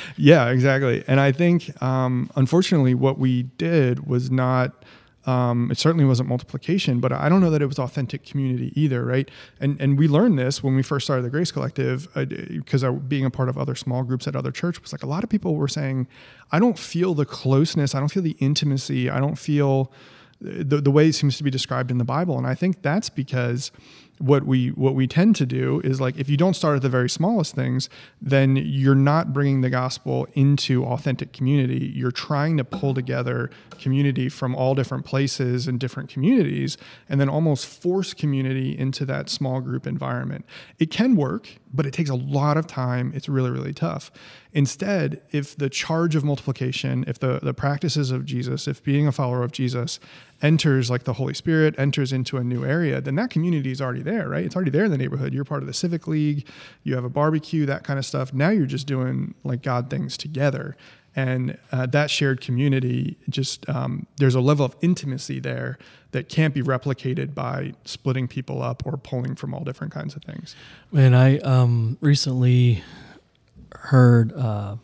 yeah exactly. And i think um, unfortunately what we did was not um, it certainly wasn't multiplication but i don't know that it was authentic community either right? And and we learned this when we first started the grace collective because being a part of other small groups at other church was like a lot of people were saying i don't feel the closeness i don't feel the intimacy i don't feel the, the way it seems to be described in the bible. And i think that's because what we what we tend to do is like if you don't start at the very smallest things then you're not bringing the gospel into authentic community. You're trying to pull together community from all different places and different communities and then almost force community into that small group environment. It can work but it takes a lot of time. It's really really tough instead if the charge of multiplication if the the practices of jesus if being a follower of jesus enters like the Holy Spirit enters into a new area, then that community is already there, right? It's already there in the neighborhood. You're part of the civic league, you have a barbecue, that kind of stuff. Now you're just doing like God things together. And uh, that shared community, just um, there's a level of intimacy there that can't be replicated by splitting people up or pulling from all different kinds of things. Man, I um, recently heard uh,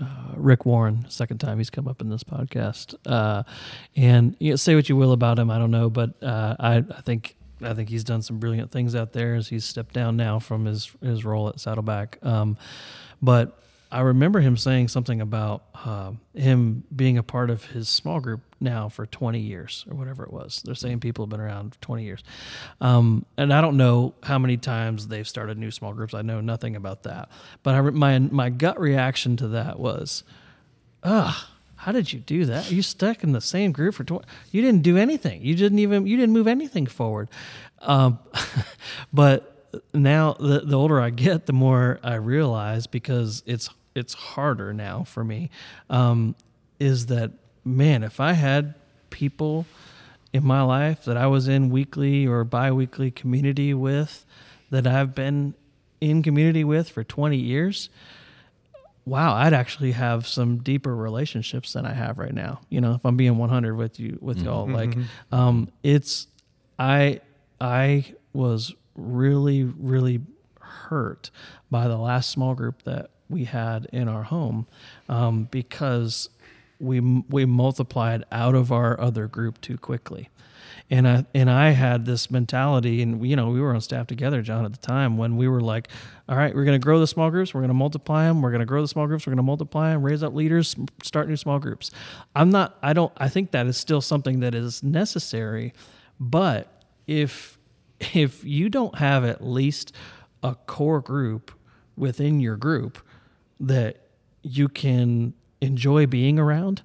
uh, Rick Warren, second time he's come up in this podcast, uh, and you know, say what you will about him, I don't know, but uh, I, I think I think he's done some brilliant things out there as he's stepped down now from his his role at Saddleback. Um, but I remember him saying something about uh, him being a part of his small group now for 20 years or whatever it was. They're saying people have been around 20 years. Um, and I don't know how many times they've started new small groups. I know nothing about that. But I, my, my gut reaction to that was, ugh, how did you do that? You stuck in the same group for 20, you didn't do anything. You didn't even, you didn't move anything forward. Um, but now the, the older I get, the more I realize because it's it's harder now for me um, is that man if i had people in my life that i was in weekly or bi-weekly community with that i've been in community with for 20 years wow i'd actually have some deeper relationships than i have right now you know if i'm being 100 with you with mm-hmm. y'all like um, it's i i was really really hurt by the last small group that we had in our home um, because we we multiplied out of our other group too quickly. And I and I had this mentality, and we, you know we were on staff together, Jon, at the time when we were like, all right, we're going to grow the small groups, we're going to multiply them, we're going to grow the small groups, we're going to multiply them, raise up leaders, start new small groups. I'm not, I don't, I think that is still something that is necessary, but if if you don't have at least a core group within your group that you can enjoy being around.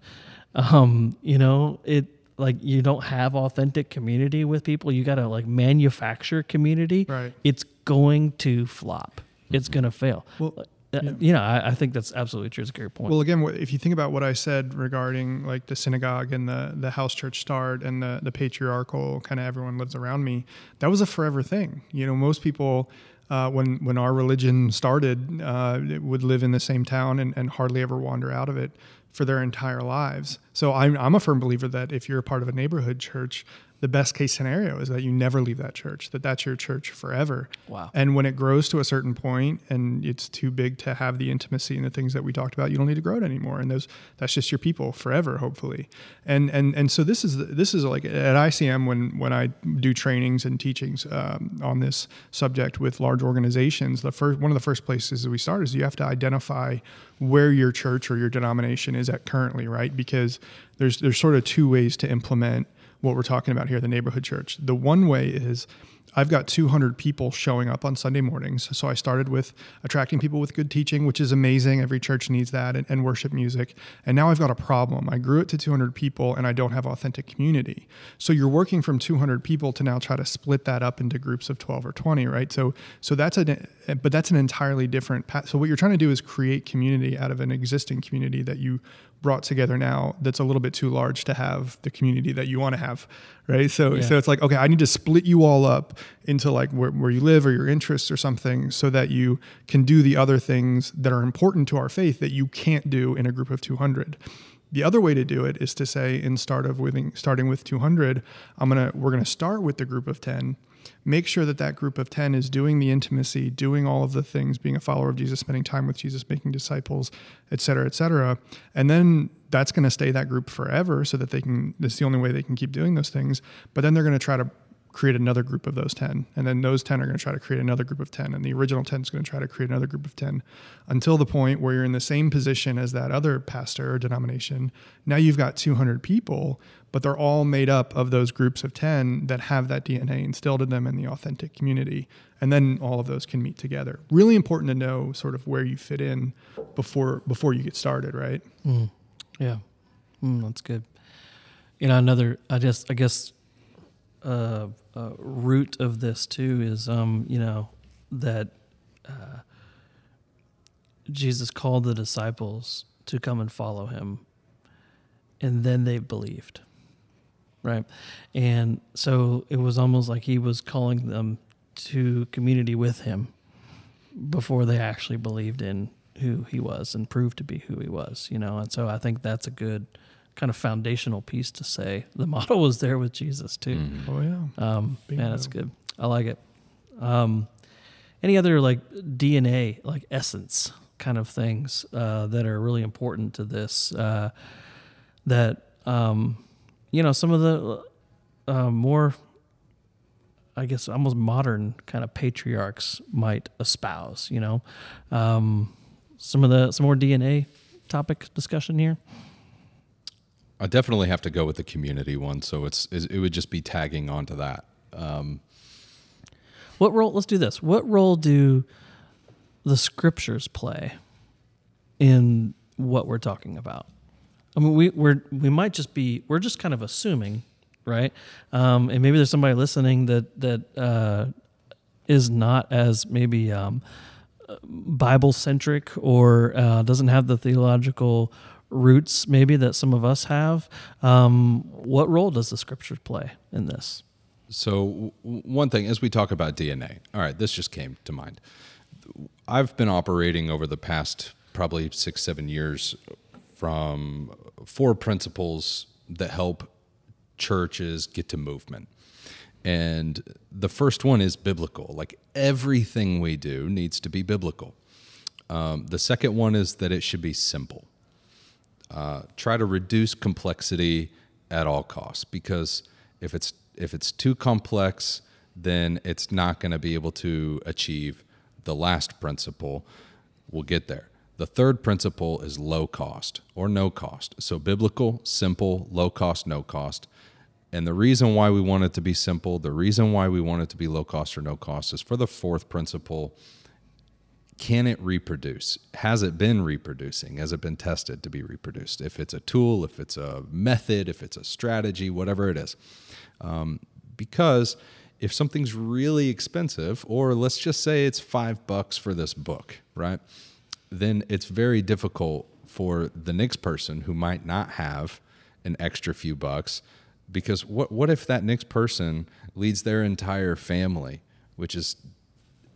Um, you know, it like you don't have authentic community with people. You got to like manufacture community. Right. It's going to flop. It's going to fail. Well, uh, yeah. you know, I, I, think that's absolutely true. It's a great point. Well, again, if you think about what I said regarding like the synagogue and the the house church start and the the patriarchal kind of everyone lives around me, that was a forever thing. You know, most people uh, when when our religion started, uh, would live in the same town and, and hardly ever wander out of it for their entire lives. So I'm, I'm a firm believer that if you're a part of a neighborhood church, the best case scenario is that you never leave that church, that that's your church forever. Wow. And when it grows to a certain point and it's too big to have the intimacy and the things that we talked about, you don't need to grow it anymore. And those that's just your people forever, hopefully. And and and so this is this is like at ICM when when I do trainings and teachings um, on this subject with large organizations, the first one of the first places that we start is you have to identify where your church or your denomination is at currently, right? Because there's there's sort of two ways to implement what we're talking about here, the neighborhood church. The one way is I've got 200 people showing up on Sunday mornings. So I started with attracting people with good teaching, which is amazing. Every church needs that and, and, worship music. And now I've got a problem. I grew it to 200 people and I don't have authentic community. So you're working from 200 people to now try to split that up into groups of 12 or 20, right? So so that's a but that's an entirely different path. So what you're trying to do is create community out of an existing community that you brought together now that's a little bit too large to have the community that you want to have right so yeah. so it's like okay i need to split you all up into like where, where you live or your interests or something so that you can do the other things that are important to our faith that you can't do in a group of 200 the other way to do it is to say in start of with starting with 200 i'm gonna we're gonna start with the group of 10 make sure that that group of 10 is doing the intimacy, doing all of the things, being a follower of Jesus, spending time with Jesus, making disciples, et cetera, et cetera. And then that's going to stay that group forever so that they can, that's the only way they can keep doing those things. But then they're going to try to create another group of those 10 and then those 10 are going to try to create another group of 10 and the original 10 is going to try to create another group of 10 until the point where you're in the same position as that other pastor or denomination. Now you've got 200 people but they're all made up of those groups of 10 that have that dna instilled in them in the authentic community. And then all of those can meet together. Really important to know sort of where you fit in before before you get started right? Mm. Yeah mm, that's good you know another i just i guess uh, uh, root of this too is, um, you know, that uh, Jesus called the disciples to come and follow him, and then they believed. right? And so it was almost like he was calling them to community with him before they actually believed in who he was and proved to be who he was, you know. And so I think that's a good kind of foundational piece to say. The model was there with Jesus too. Oh yeah. Um, man, that's good. I like it. Um, any other like DNA, like essence kind of things uh, that are really important to this? Uh, that um, you know, some of the uh, more, I guess, almost modern kind of patriarchs might espouse. You know, um, some of the some more DNA topic discussion here. I definitely have to go with the community one. So it's it would just be tagging onto that. Um, What role? Let's do this. What role do the scriptures play in what we're talking about? I mean, we we're we might just be we're just kind of assuming, right? Um, and maybe there's somebody listening that that uh, is not as maybe um, Bible centric or uh, doesn't have the theological roots maybe that some of us have. Um, what role does the scriptures play in this? So one thing, as we talk about DNA, all right, this just came to mind. I've been operating over the past probably six, seven years from four principles that help churches get to movement. And the first one is biblical. Like everything we do needs to be biblical. Um, the second one is that it should be simple. Uh, try to reduce complexity at all costs because if it's if it's too complex, then it's not going to be able to achieve the last principle. We'll get there. The third principle is low cost or no cost. So biblical, simple, low cost, no cost. And the reason why we want it to be simple, the reason why we want it to be low cost or no cost is for the fourth principle can it reproduce? Has it been reproducing? Has it been tested to be reproduced? If it's a tool, if it's a method, if it's a strategy, whatever it is. Um, because if something's really expensive, or let's just say it's five bucks for this book, right? Then it's very difficult for the next person who might not have an extra few bucks. Because what, what if that next person leads their entire family, which is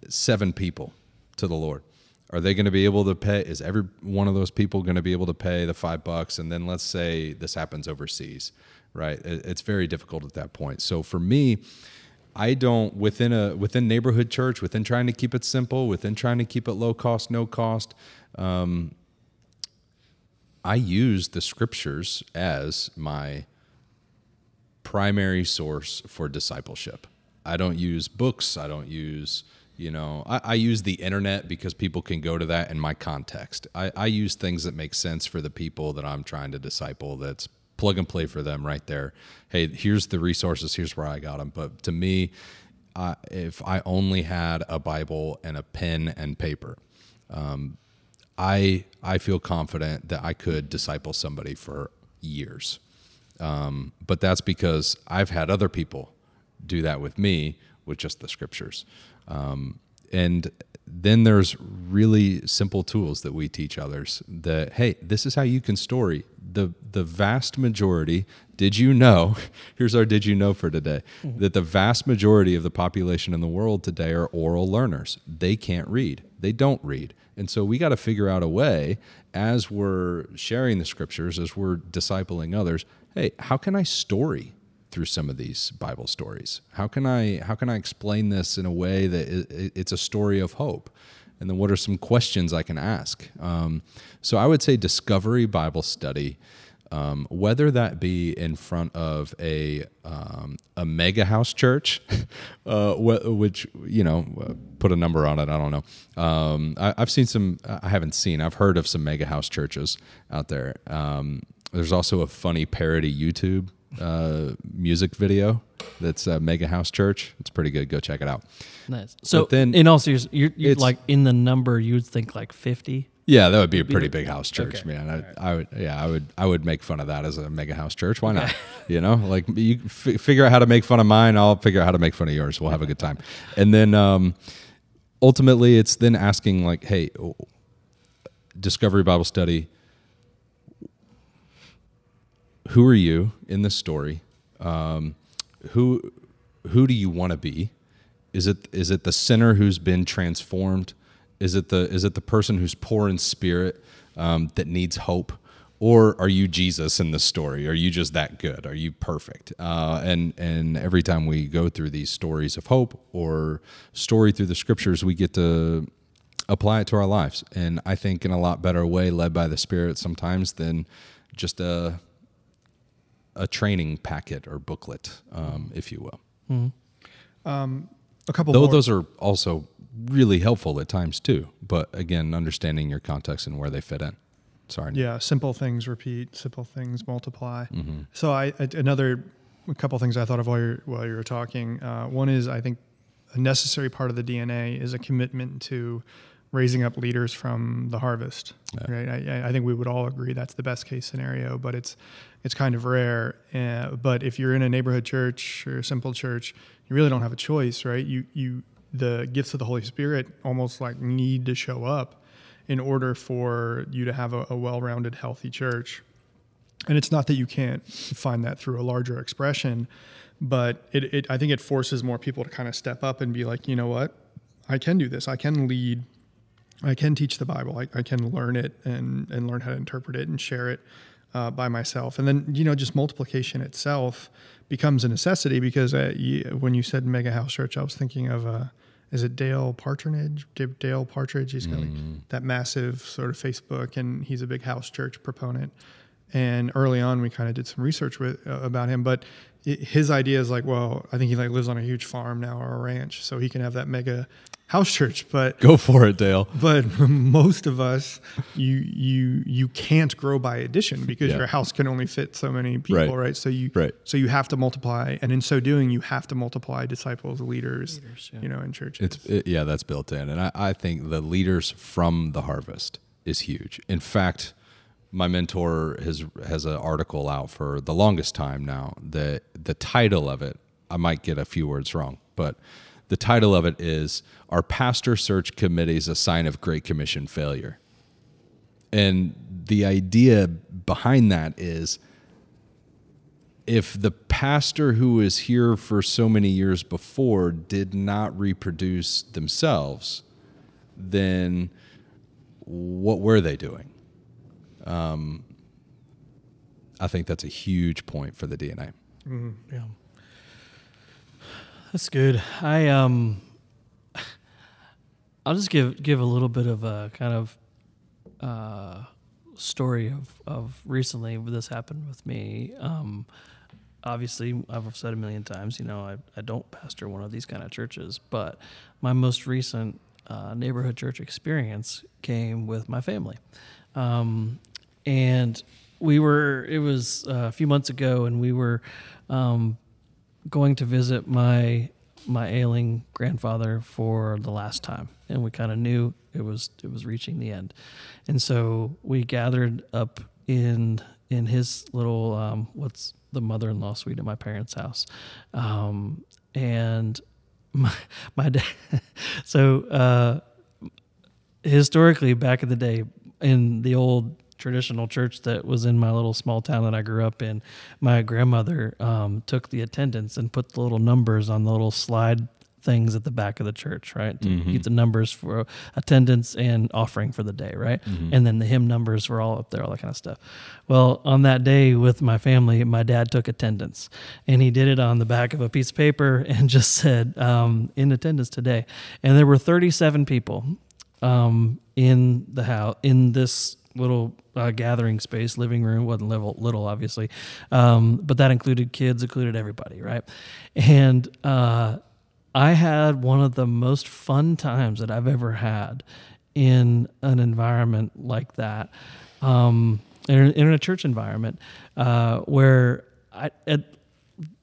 seven people to the Lord. Are they going to be able to pay? Is every one of those people going to be able to pay the five bucks? And then let's say this happens overseas, right? It's very difficult at that point. So for me, I don't within a within neighborhood church, within trying to keep it simple, within trying to keep it low cost, no cost. Um, I use the scriptures as my primary source for discipleship. I don't use books. I don't use, you know, I, I use the internet because people can go to that in my context. I, I use things that make sense for the people that I'm trying to disciple. That's plug and play for them right there. Hey, here's the resources. Here's where I got them. But to me, I, if I only had a Bible and a pen and paper, um, I I feel confident that I could disciple somebody for years. Um, but that's because I've had other people do that with me with just the scriptures. Um, and then there's really simple tools that we teach others that hey, this is how you can story. The the vast majority, did you know? Here's our did you know for today. That the vast majority of the population in the world today are oral learners. They can't read. They don't read. And so we got to figure out a way as we're sharing the scriptures, as we're discipling others, hey, how can I story through some of these Bible stories? How can I how can I explain this in a way that it's a story of hope? And then what are some questions I can ask? Um, so I would say discovery Bible study, um, whether that be in front of a um, a mega house church, uh, wh- which you know uh, put a number on it. I don't know. Um, I, I've seen some. I haven't seen. I've heard of some mega house churches out there. There's also a funny parody YouTube uh, music video that's uh, Mega House Church. It's pretty good. Go check it out. Nice. So then in all seriousness, you're, you're like in the number you would think like 50. Yeah, that would be a pretty big house church, okay. man. I, I would, yeah, I would, I would make fun of that as a mega house church. Why not? You know, like you f- figure out how to make fun of mine, I'll figure out how to make fun of yours. We'll have a good time. And then um, ultimately, it's then asking like, hey, Discovery Bible Study. Who are you in this story? um, who who do you want to be? Is it is it the sinner who's been transformed? Is it the is it the person who's poor in spirit um, that needs hope? Or are you Jesus in this story? Are you just that good? Are you perfect? Uh, and and every time we go through these stories of hope or story through the scriptures, we get to apply it to our lives. And I think in a lot better way, led by the Spirit sometimes than just a a training packet or booklet, um, if you will. A couple Though more. those are also really helpful at times too. But again, understanding your context and where they fit in. Sorry. Yeah, simple things repeat, simple things multiply. Mm-hmm. So I I- another a couple things I thought of while you're while you were talking. Uh, one is I think a necessary part of the DNA is a commitment to raising up leaders from the harvest. Yeah. Right. I, I think we would all agree that's the best case scenario, but it's it's kind of rare. Uh, but if you're in a neighborhood church or a simple church, you really don't have a choice, right? You you the gifts of the Holy Spirit almost like need to show up in order for you to have a, a well-rounded, healthy church. And it's not that you can't find that through a larger expression, but it, it I think it forces more people to kind of step up and be like, you know what, I can do this. I can lead. I can teach the Bible. I, I can learn it and and learn how to interpret it and share it uh, by myself. And then you know, just multiplication itself becomes a necessity because uh, you, when you said mega house church, I was thinking of. Uh, is it Dale Partridge? Dale Partridge. He's got like that massive sort of Facebook, and he's a big house church proponent. And early on, we kind of did some research with uh, about him, but i his idea is like, well, I think he like lives on a huge farm now or a ranch, so he can have that mega house church. But Go for it, Dale. but most of us, you you you can't grow by addition because Yeah. your house can only fit so many people, Right. right? So you Right. so you have to multiply, and in so doing, you have to multiply disciples, leaders, Leaders, yeah. you know, in churches. It's it, yeah, that's built in, and I, I think the leaders from the harvest is huge. In fact, my mentor has has an article out for the longest time now. The the title of it, I might get a few words wrong, but the title of it is Are Pastor Search Committee's a Sign of Great Commission Failure," and the idea behind that is if the pastor who was here for so many years before did not reproduce themselves, then what were they doing? Um, I think that's a huge point for the DNA. Yeah. That's good. I um I'll just give give a little bit of a kind of uh story of of recently this happened with me. Um obviously I've said a million times, you know, I, I don't pastor one of these kind of churches, but my most recent uh, neighborhood church experience came with my family. Um, and we were, it was uh, a few months ago, and we were um, going to visit my my ailing grandfather for the last time, and we kind of knew it was it was reaching the end, and so we gathered up in in his little um, what's the mother-in-law suite at my parents' house, um, and my my dad. so uh, historically, back in the day, in the old traditional church that was in my little small town that I grew up in, my grandmother um, took the attendance and put the little numbers on the little slide things at the back of the church, right? To get the numbers for attendance and offering for the day, right? And then the hymn numbers were all up there, all that kind of stuff. Well, on that day with my family, my dad took attendance and he did it on the back of a piece of paper and just said, um, in attendance today. And there were 37 people um, in the house, in this little uh, gathering space, living room wasn't little, little obviously, um, but that included kids, included everybody, right? And uh, I had one of the most fun times that I've ever had in an environment like that, um, in, in a church environment, uh, where I at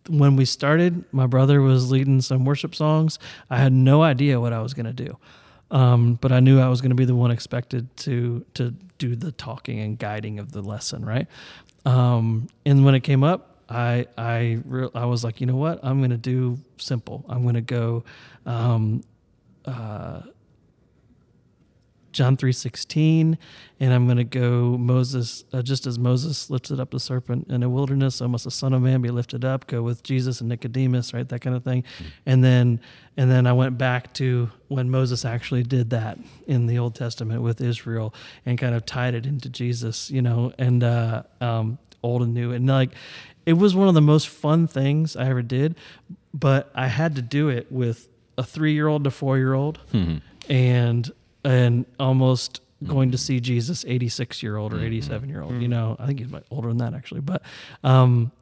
when we started, my brother was leading some worship songs. I had no idea what I was going to do, um, but I knew I was going to be the one expected to to do the talking and guiding of the lesson, right? Um, and when it came up, I I re- I was like, you know what? I'm going to do simple. I'm going to go. Um, uh, John 3:16 and I'm going to go Moses uh, just as Moses lifted up the serpent in the wilderness so must the son of man be lifted up go with Jesus and Nicodemus right that kind of thing. And then and then I went back to when Moses actually did that in the Old Testament with Israel and kind of tied it into Jesus you know and uh, um, old and new. And like it was one of the most fun things I ever did but I had to do it with a 3-year-old to 4-year-old and and almost mm-hmm. going to see Jesus 86 year old or mm-hmm. 87 year old you mm. know? I think he's much older than that actually but um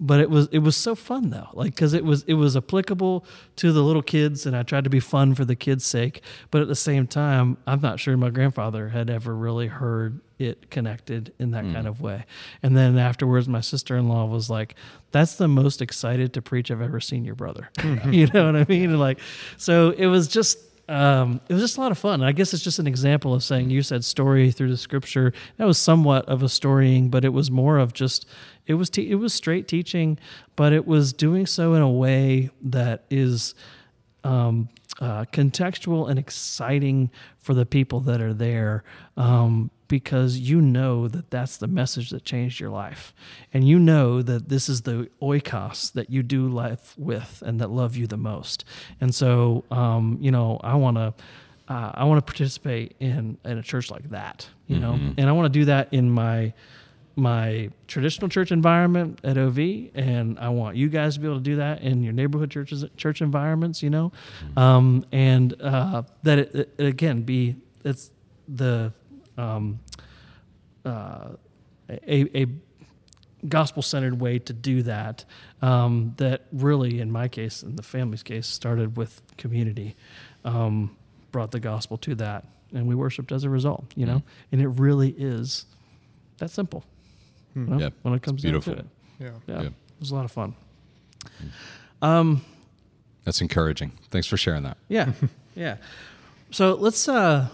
but it was it was so fun though like because it was it was applicable to the little kids and I tried to be fun for the kids sake but at the same time I'm not sure my grandfather had ever really heard it connected in that kind mm. of way. And then afterwards my sister-in-law was like that's the most excited to preach I've ever seen your brother. Hmm. You know what I mean? And like so it was just um, it was just a lot of fun. I guess it's just an example of saying you said story through the scripture. That was somewhat of a storying, but it was more of just it was te- it was straight teaching, but it was doing so in a way that is um, uh, contextual and exciting for the people that are there um, because you know that that's the message that changed your life. And you know that this is the oikos that you do life with and that love you the most. And so, um, you know, I want to. Uh, I want to participate in, in a church like that, you know, and I want to do that in my my traditional church environment at OV, and I want you guys to be able to do that in your neighborhood churches, church environments, you know, um, and uh, that it, it again be it's the um, uh, a, a gospel centered way to do that. Um, that really, in my case, in the family's case, started with community, um, brought the gospel to that, and we worshiped as a result. You know, and it really is that simple. you know, Yep. When it comes down beautiful. to it, Yeah. yeah, Yeah. it was a lot of fun. Um, That's encouraging. Thanks for sharing that. yeah, yeah. So let's. Uh,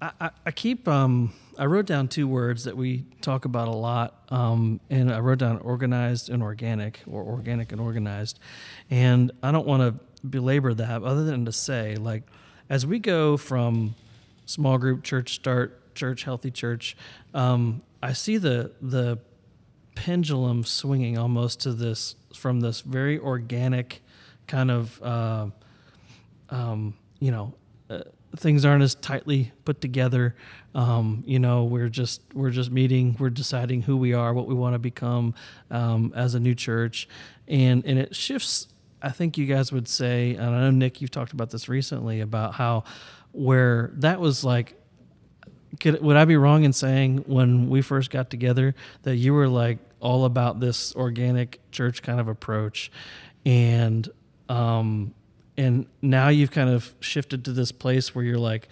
I, I, keep. Um, I wrote down two words that we talk about a lot, um, and I wrote down organized and organic, or organic and organized. And I don't want to belabor that, other than to say, like, as we go from small group church start, church healthy church, um, I see the the pendulum swinging almost to this from this very organic kind of uh, um, you know uh, things aren't as tightly put together. Um, you know we're just we're just meeting we're deciding who we are what we want to become um, as a new church. And and it shifts i think you guys would say and i know Nic you've talked about this recently about how where that was like could, would I be wrong in saying when we first got together that you were like all about this organic church kind of approach, and um, and now you've kind of shifted to this place where you're like,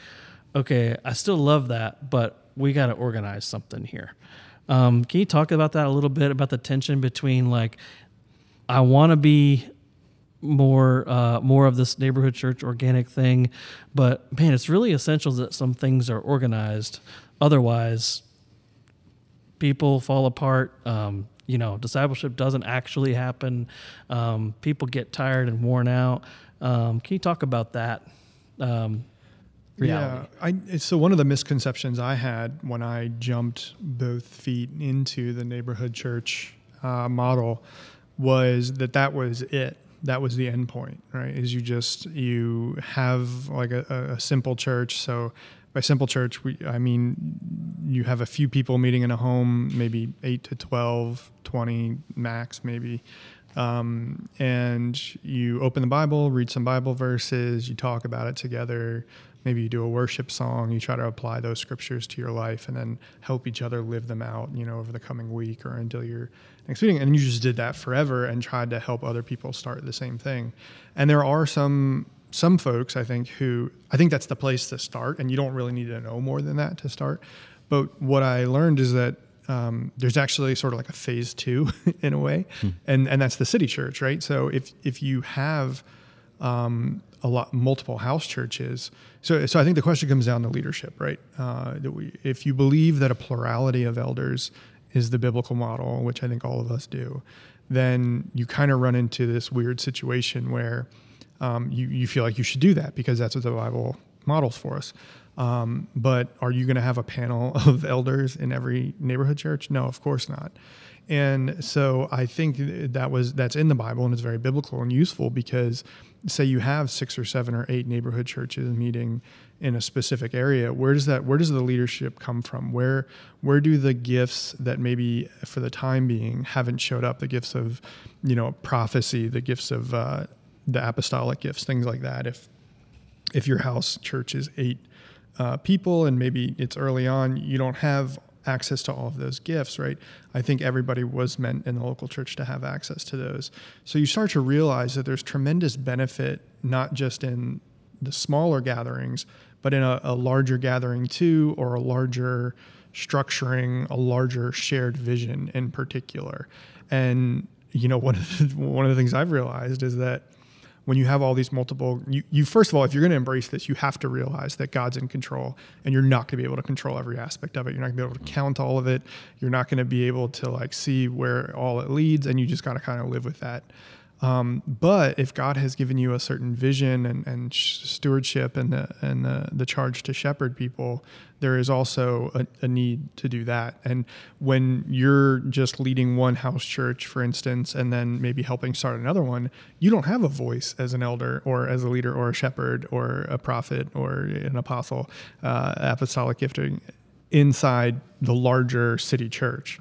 okay, I still love that, but we got to organize something here. Um, can you talk about that a little bit about the tension between like, I want to be more uh, more of this neighborhood church organic thing, but man, it's really essential that some things are organized. Otherwise, people fall apart. Um, you know, discipleship doesn't actually happen. Um, people get tired and worn out. Um, can you talk about that um, reality? Yeah, I, so one of the misconceptions I had when I jumped both feet into the neighborhood church uh, model was that that was it. That was the end point, right? Is you just you have like a, a simple church. So by simple church, we I mean you have a few people meeting in a home, maybe eight to 12, 20 max, maybe um, and you open the Bible, read some Bible verses, you talk about it together. Maybe you do a worship song. You try to apply those scriptures to your life, and then help each other live them out. You know, over the coming week or until your next meeting. And you just did that forever, and tried to help other people start the same thing. And there are some some folks I think who I think that's the place to start, and you don't really need to know more than that to start. But what I learned is that um, there's actually sort of like a phase two in a way, and and that's the city church, right? So if if you have um, a lot multiple house churches, so so I think the question comes down to leadership, right? Uh, that we, if you believe that a plurality of elders is the biblical model, which I think all of us do, then you kind of run into this weird situation where um, you you feel like you should do that because that's what the Bible models for us. Um, but are you going to have a panel of elders in every neighborhood church? No, of course not. And so I think that was that's in the Bible and it's very biblical and useful because say you have six or seven or eight neighborhood churches meeting in a specific area, where does that where does the leadership come from? Where where do the gifts that maybe for the time being haven't showed up, the gifts of, you know, prophecy, the gifts of uh, the apostolic gifts, things like that. If if your house church is eight uh, people and maybe it's early on, you don't have access to all of those gifts, right? I think everybody was meant in the local church to have access to those. So you start to realize that there's tremendous benefit, not just in the smaller gatherings, but in a, a larger gathering too, or a larger structuring, a larger shared vision in particular. And you know, one of the, one of the things I've realized is that when you have all these multiple you, you first of all if you're going to embrace this you have to realize that god's in control and you're not going to be able to control every aspect of it. You're not going to be able to count all of it. You're not going to be able to like see where all it leads and you just got to kind of live with that um, but if God has given you a certain vision and, and stewardship and the and the, the charge to shepherd people, there is also a, a, need to do that. And when you're just leading one house church, for instance, and then maybe helping start another one, you don't have a voice as an elder or as a leader or a shepherd or a prophet or an apostle, uh, apostolic gifting inside the larger city church.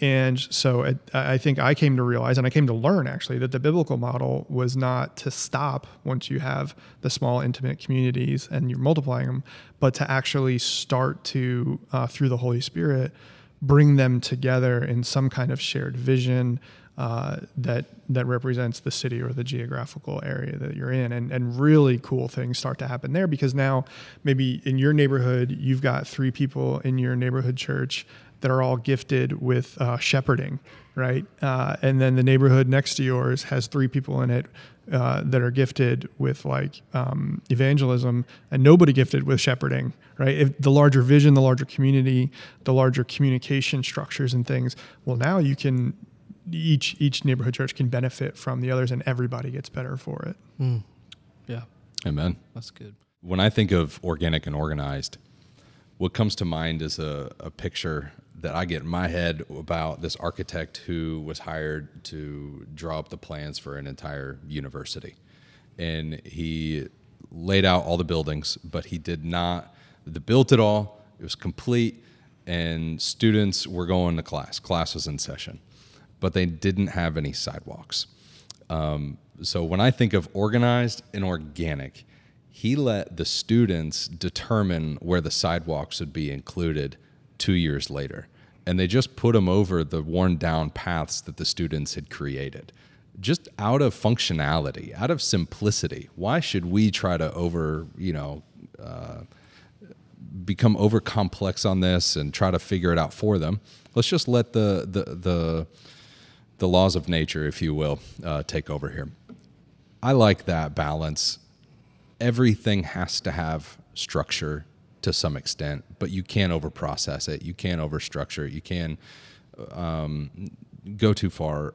And so it, I think I came to realize, and I came to learn actually, that the biblical model was not to stop once you have the small, intimate communities and you're multiplying them, but to actually start to, uh, through the Holy Spirit, bring them together in some kind of shared vision uh, that that represents the city or the geographical area that you're in, and and really cool things start to happen there because now maybe in your neighborhood you've got three people in your neighborhood church that are all gifted with uh, shepherding, right? Uh, and then the neighborhood next to yours has three people in it uh, that are gifted with like um, evangelism, and nobody gifted with shepherding, right? If the larger vision, the larger community, the larger communication structures and things. Well, now you can each each neighborhood church can benefit from the others, and everybody gets better for it. Mm. Yeah, amen. That's good. When I think of organic and organized, what comes to mind is a, a picture that I get in my head about this architect who was hired to draw up the plans for an entire university. And he laid out all the buildings, but he did not the built it all. It was complete and students were going to class. Class was in session. But they didn't have any sidewalks. Um, so when I think of organized and organic, he let the students determine where the sidewalks would be included two years later. And they just put them over the worn down paths that the students had created. Just out of functionality, out of simplicity. Why should we try to over, you know, uh, become over complex on this and try to figure it out for them? Let's just let the the the, the laws of nature, if you will, uh, take over here. I like that balance. Everything has to have structure to some extent, but you can't overprocess it. You can't overstructure it. You can um, go too far.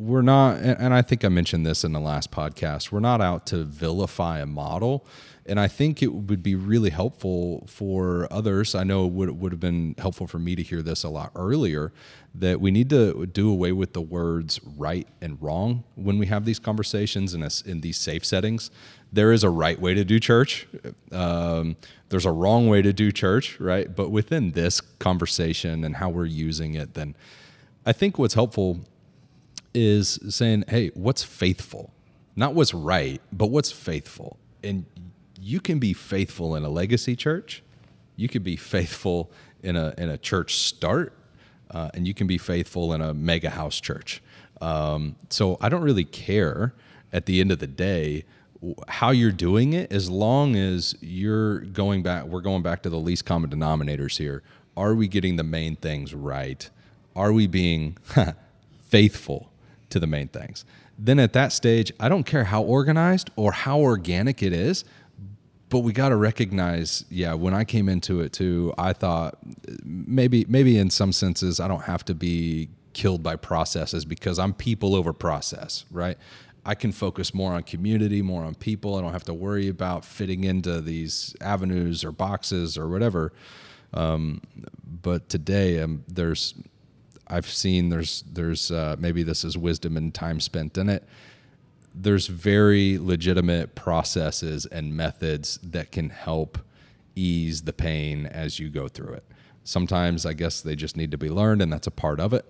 We're not, and I think I mentioned this in the last podcast. We're not out to vilify a model, and I think it would be really helpful for others. I know it would would have been helpful for me to hear this a lot earlier. That we need to do away with the words right and wrong when we have these conversations in a, in these safe settings there is a right way to do church. Um, there's a wrong way to do church, right? But within this conversation and how we're using it, then I think what's helpful is saying, hey, what's faithful? Not what's right, but what's faithful. And you can be faithful in a legacy church. You could be faithful in a in a church start, uh, and you can be faithful in a mega house church. Um, so I don't really care at the end of the day how you're doing it as long as you're going back we're going back to the least common denominators here are we getting the main things right are we being faithful to the main things then at that stage i don't care how organized or how organic it is but we got to recognize yeah when i came into it too i thought maybe maybe in some senses i don't have to be killed by processes because i'm people over process right I can focus more on community, more on people. I don't have to worry about fitting into these avenues or boxes or whatever. Um, but today, um, there's I've seen there's there's uh, maybe this is wisdom and time spent in it. There's very legitimate processes and methods that can help ease the pain as you go through it. Sometimes I guess they just need to be learned, and that's a part of it.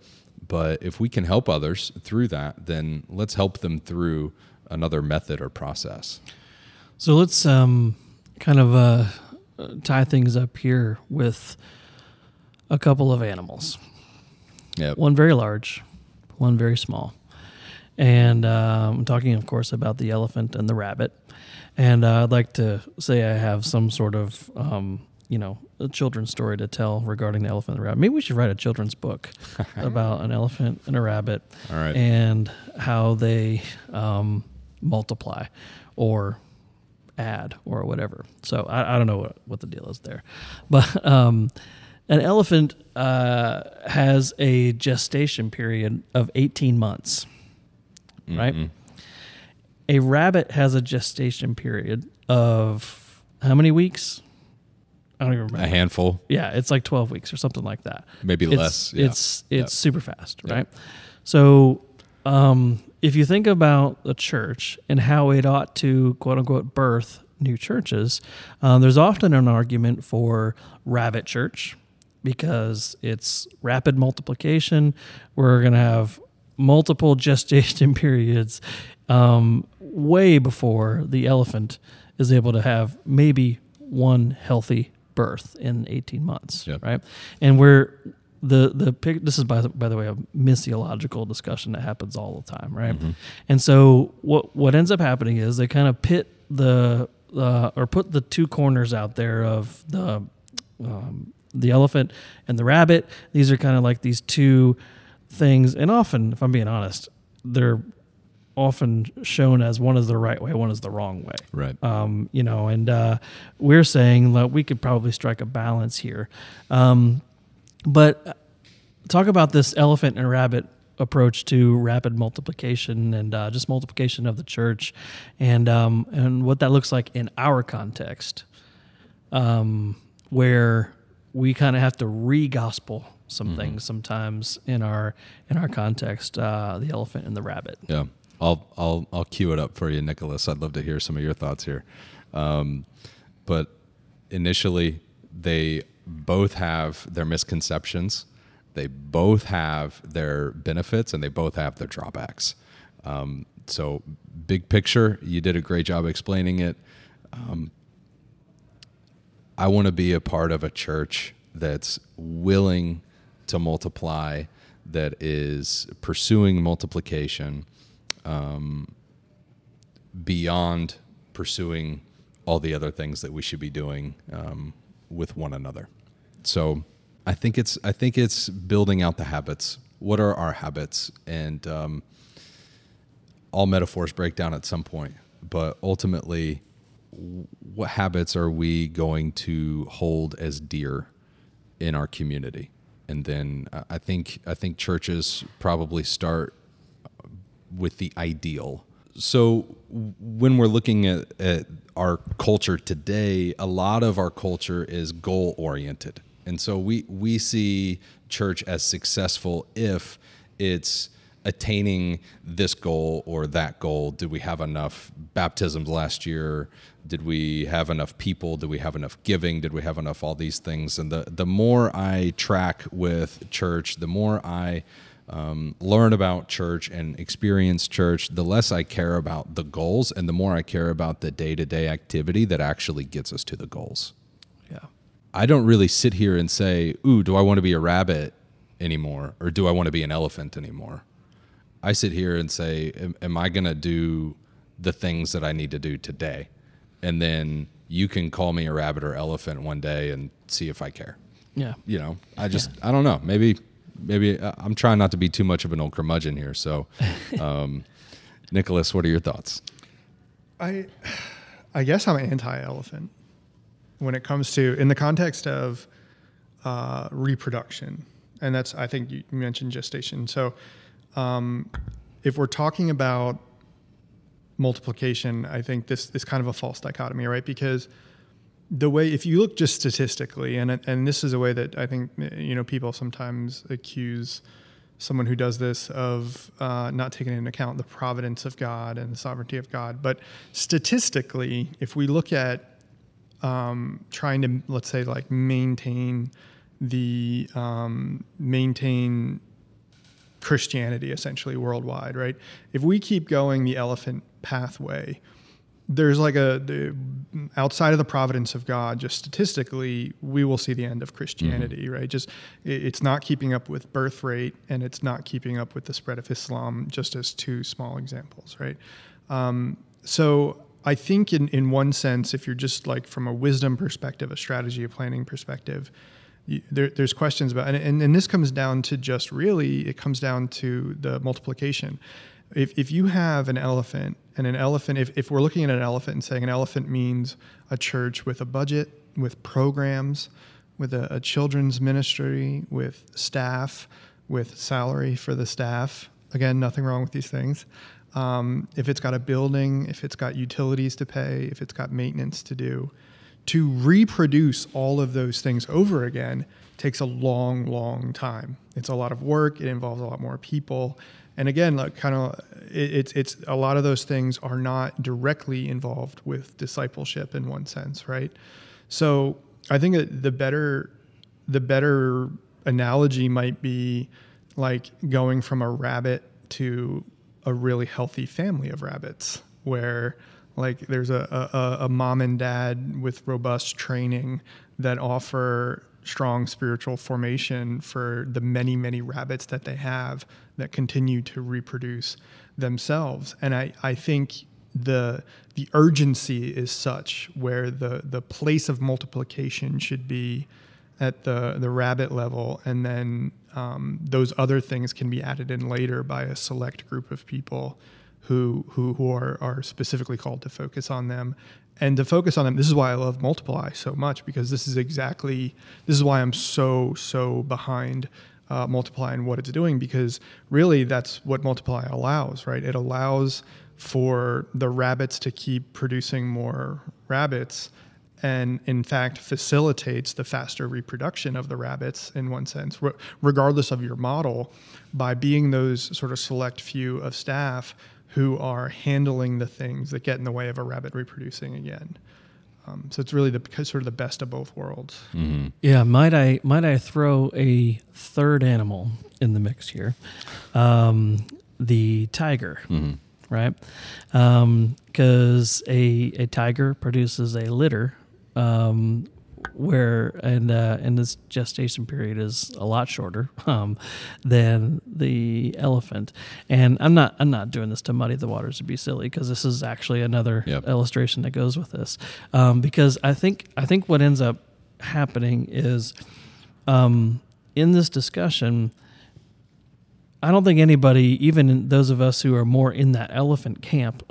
But if we can help others through that, then let's help them through another method or process. So let's um, kind of uh, tie things up here with a couple of animals. Yep. One very large, one very small. And uh, I'm talking, of course, about the elephant and the rabbit. And uh, I'd like to say I have some sort of, um, you know, a children's story to tell regarding the elephant and the rabbit. Maybe we should write a children's book about an elephant and a rabbit right. and how they um, multiply or add or whatever. So I, I don't know what, what the deal is there. But um, an elephant uh, has a gestation period of 18 months, right? A rabbit has a gestation period of how many weeks? I don't even remember. A handful, Yeah, it's like 12 weeks or something like that. maybe It's, less. Yeah. It's it's Yep. super fast, right? So um, if you think about the church and how it ought to quote unquote birth new churches, uh, there's often an argument for rabbit church because it's rapid multiplication. We're going to have multiple gestation periods um, way before the elephant is able to have maybe one healthy birth in 18 months, Yep. right? And we're the the this is by the, by the way a missiological discussion that happens all the time, right? And so what what ends up happening is they kind of pit the uh, or put the two corners out there of the um, the elephant and the rabbit. These are kind of like these two things, and often, if I'm being honest, they're often shown as one is the right way, one is the wrong way right. um, you know, and uh, we're saying that we could probably strike a balance here. Um, but uh, talk about this elephant and rabbit approach to rapid multiplication and uh, just multiplication of the church, and um, and what that looks like in our context, um, where we kind of have to re-gospel some things sometimes in our in our context, uh, the elephant and the rabbit. Yeah, I'll I'll I'll cue it up for you, Nicholas. I'd love to hear some of your thoughts here. Um, but initially, they both have their misconceptions. They both have their benefits, and they both have their drawbacks. Um, so, big picture, you did a great job explaining it. Um, I want to be a part of a church that's willing to multiply, that is pursuing multiplication um, beyond pursuing all the other things that we should be doing um, with one another. So I think it's I think it's building out the habits. What are our habits? And um, all metaphors break down at some point, but ultimately, what habits are we going to hold as dear in our community? And then uh, I think I think churches probably start with the ideal. So when we're looking at, at our culture today, a lot of our culture is goal oriented. And so we we see church as successful if it's attaining this goal or that goal. Did we have enough baptisms last year? Did we have enough people? Did we have enough giving? Did we have enough all these things? And the the more I track with church, the more I um, learn about church and experience church, the less I care about the goals and the more I care about the day to day activity that actually gets us to the goals. Yeah. I don't really sit here and say, Ooh, do I want to be a rabbit anymore? Or do I want to be an elephant anymore? I sit here and say, Am, am I going to do the things that I need to do today? And then you can call me a rabbit or elephant one day and see if I care. Yeah. You know, I just, I don't know. Maybe, maybe uh, I'm trying not to be too much of an old curmudgeon here. So, um, Nicholas, what are your thoughts? I, I guess I'm anti-elephant when it comes to in the context of uh, reproduction, and that's I think you mentioned gestation. So, um, if we're talking about multiplication, I think this is kind of a false dichotomy, right? Because the way, if you look just statistically, and and this is a way that I think you know people sometimes accuse someone who does this of uh, not taking into account the providence of God and the sovereignty of God. But statistically, if we look at um, trying to let's say like maintain the um, maintain Christianity essentially worldwide, right? If we keep going the elephant pathway, there's like a the, outside of the providence of God, just statistically, we will see the end of Christianity, mm-hmm. right? Just it, it's not keeping up with birth rate, and it's not keeping up with the spread of Islam, just as two small examples, right? Um, so I think in in one sense, if you're just like from a wisdom perspective, a strategy, a planning perspective, there, there's questions about, and, and, and this comes down to just really, it comes down to the multiplication. If, if you have an elephant, and an elephant, if, if we're looking at an elephant and saying an elephant means a church with a budget, with programs, with a, a children's ministry, with staff, with salary for the staff, again, nothing wrong with these things. Um, if it's got a building, if it's got utilities to pay, if it's got maintenance to do, to reproduce all of those things over again takes a long, long time. It's a lot of work. It involves a lot more people. And again, like kind of, it, it's it's a lot of those things are not directly involved with discipleship in one sense, right? So I think that the better the better analogy might be like going from a rabbit to a really healthy family of rabbits, where like there's a, a, a mom and dad with robust training that offer strong spiritual formation for the many, many rabbits that they have that continue to reproduce themselves. And I, I think the the urgency is such where the the place of multiplication should be at the the rabbit level, and then um, those other things can be added in later by a select group of people who who, who are, are specifically called to focus on them. And to focus on them this is why i love multiply so much because this is exactly this is why i'm so so behind uh, multiply and what it's doing because really that's what multiply allows right? It allows for the rabbits to keep producing more rabbits and in fact facilitates the faster reproduction of the rabbits in one sense regardless of your model. By being those sort of select few of staff who are handling the things that get in the way of a rabbit reproducing again. Um, so it's really the sort of the best of both worlds. Mm-hmm. Yeah, might I might I throw a third animal in the mix here, um, the tiger, mm-hmm. right? Because um, a a tiger produces a litter um, where and uh, and this gestation period is a lot shorter um, than the elephant. And I'm not I'm not doing this to muddy the waters to be silly because this is actually another yep. illustration that goes with this. Um, because I think I think what ends up happening is um, in this discussion. I don't think anybody, even those of us who are more in that elephant camp,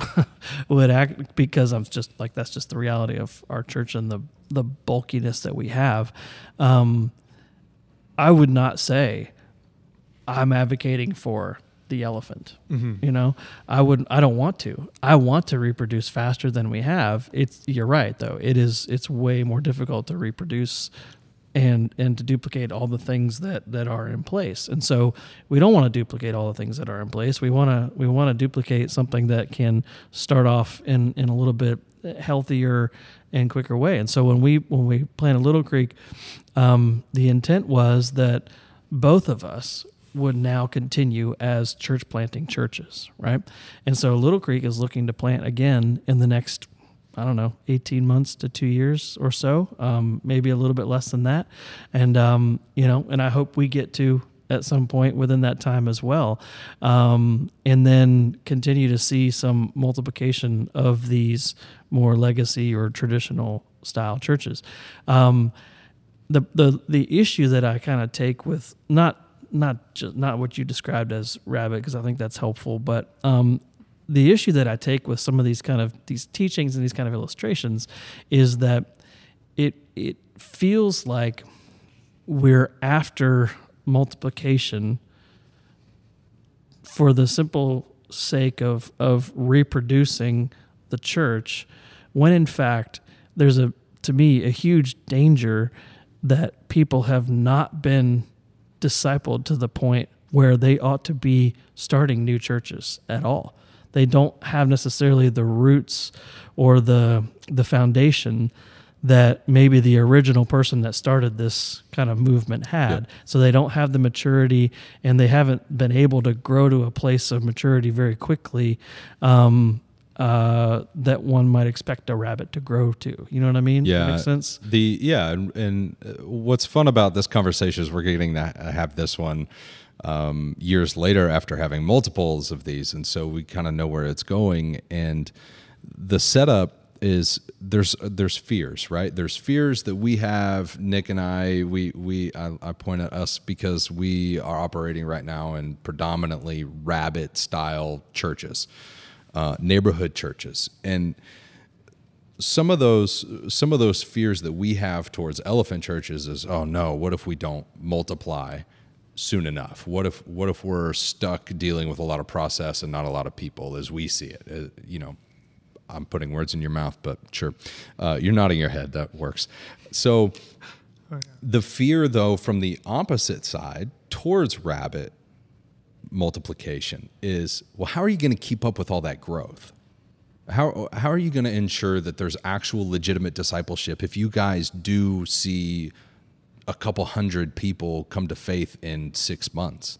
would act because I'm just like that's just the reality of our church and the the bulkiness that we have, um, I would not say I'm advocating for the elephant. Mm-hmm. You know, I would I don't want to. I want to reproduce faster than we have. It's you're right though. It is it's way more difficult to reproduce and and to duplicate all the things that that are in place. And so we don't want to duplicate all the things that are in place. We want to we want to duplicate something that can start off in in a little bit healthier and quicker way. And so when we when we planted Little Creek, um, the intent was that both of us would now continue as church planting churches, right? And so Little Creek is looking to plant again in the next, I don't know, 18 months to two years or so, um, maybe a little bit less than that. And, um, you know, and I hope we get to at some point within that time as well. Um, and then continue to see some multiplication of these more legacy or traditional style churches. Um, the, the, the issue that I kind of take with not not just not what you described as rabbit because I think that's helpful, but um, the issue that I take with some of these kind of these teachings and these kind of illustrations is that it it feels like we're after multiplication for the simple sake of of reproducing the church when in fact there's a to me a huge danger that people have not been discipled to the point where they ought to be starting new churches at all. They don't have necessarily the roots or the the foundation that maybe the original person that started this kind of movement had. So they don't have the maturity and they haven't been able to grow to a place of maturity very quickly um, uh, that one might expect a rabbit to grow to. You know what I mean? Yeah, Makes sense? The yeah, and, and uh, what's fun about this conversation is we're getting to have this one um, years later after having multiples of these, and so we kind of know where it's going. And the setup is there's there's fears, right? There's fears that we have. Nic and I, we we I, I point at us because we are operating right now in predominantly rabbit style churches, uh, neighborhood churches, and some of those some of those fears that we have towards elephant churches is oh no what if we don't multiply soon enough? What if what if we're stuck dealing with a lot of process and not a lot of people as we see it? Uh, you know i'm putting words in your mouth but sure. Uh, you're nodding your head. That works. So the fear though from the opposite side towards rabbit multiplication is well how are you going to keep up with all that growth? How how are you going to ensure that there's actual legitimate discipleship if you guys do see a couple hundred people come to faith in six months?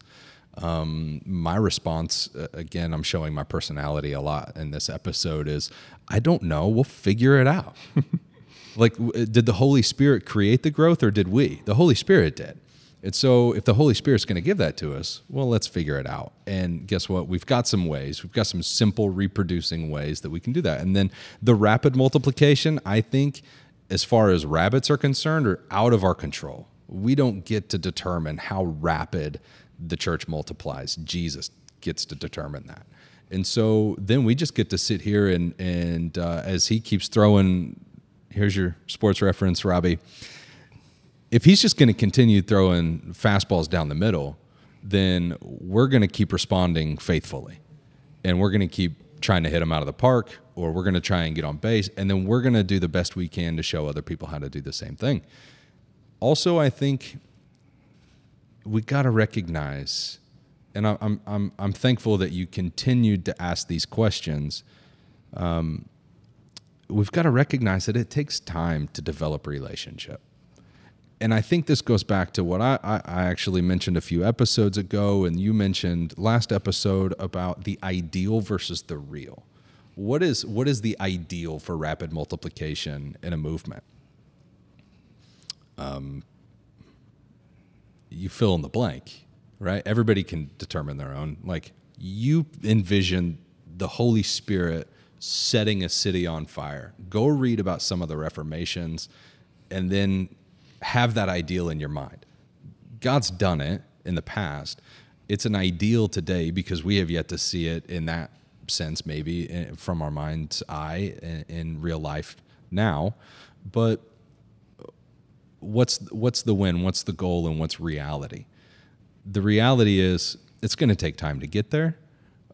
Um, my response, uh, again, I'm showing my personality a lot in this episode, is I don't know. We'll figure it out. like, w- did the Holy Spirit create the growth or did we? The Holy Spirit did. And so, if the Holy Spirit's going to give that to us, well, let's figure it out. And guess what? We've got some ways. We've got some simple reproducing ways that we can do that. And then the rapid multiplication, I think, as far as rabbits are concerned, are out of our control. We don't get to determine how rapid the church multiplies. Jesus gets to determine that. And so then we just get to sit here and and uh, as he keeps throwing, here's your sports reference, Robbie if he's just going to continue throwing fastballs down the middle, then we're going to keep responding faithfully. And we're going to keep trying to hit him out of the park, or we're going to try and get on base. And then we're going to do the best we can to show other people how to do the same thing. Also, I think we got to recognize, and I'm, I'm, I'm thankful that you continued to ask these questions. Um, we've got to recognize that it takes time to develop a relationship and I think this goes back to what I, I actually mentioned a few episodes ago, and you mentioned last episode about the ideal versus the real. What is what is the ideal for rapid multiplication in a movement? Um, you fill in the blank, right? Everybody can determine their own. Like you envision the Holy Spirit setting a city on fire. Go read about some of the reformations, and then have that ideal in your mind. God's done it in the past. It's an ideal today because we have yet to see it in that sense, maybe eh, from our mind's eye in, in real life now. But what's what's the win? What's the goal? And what's reality? The reality is it's going to take time to get there.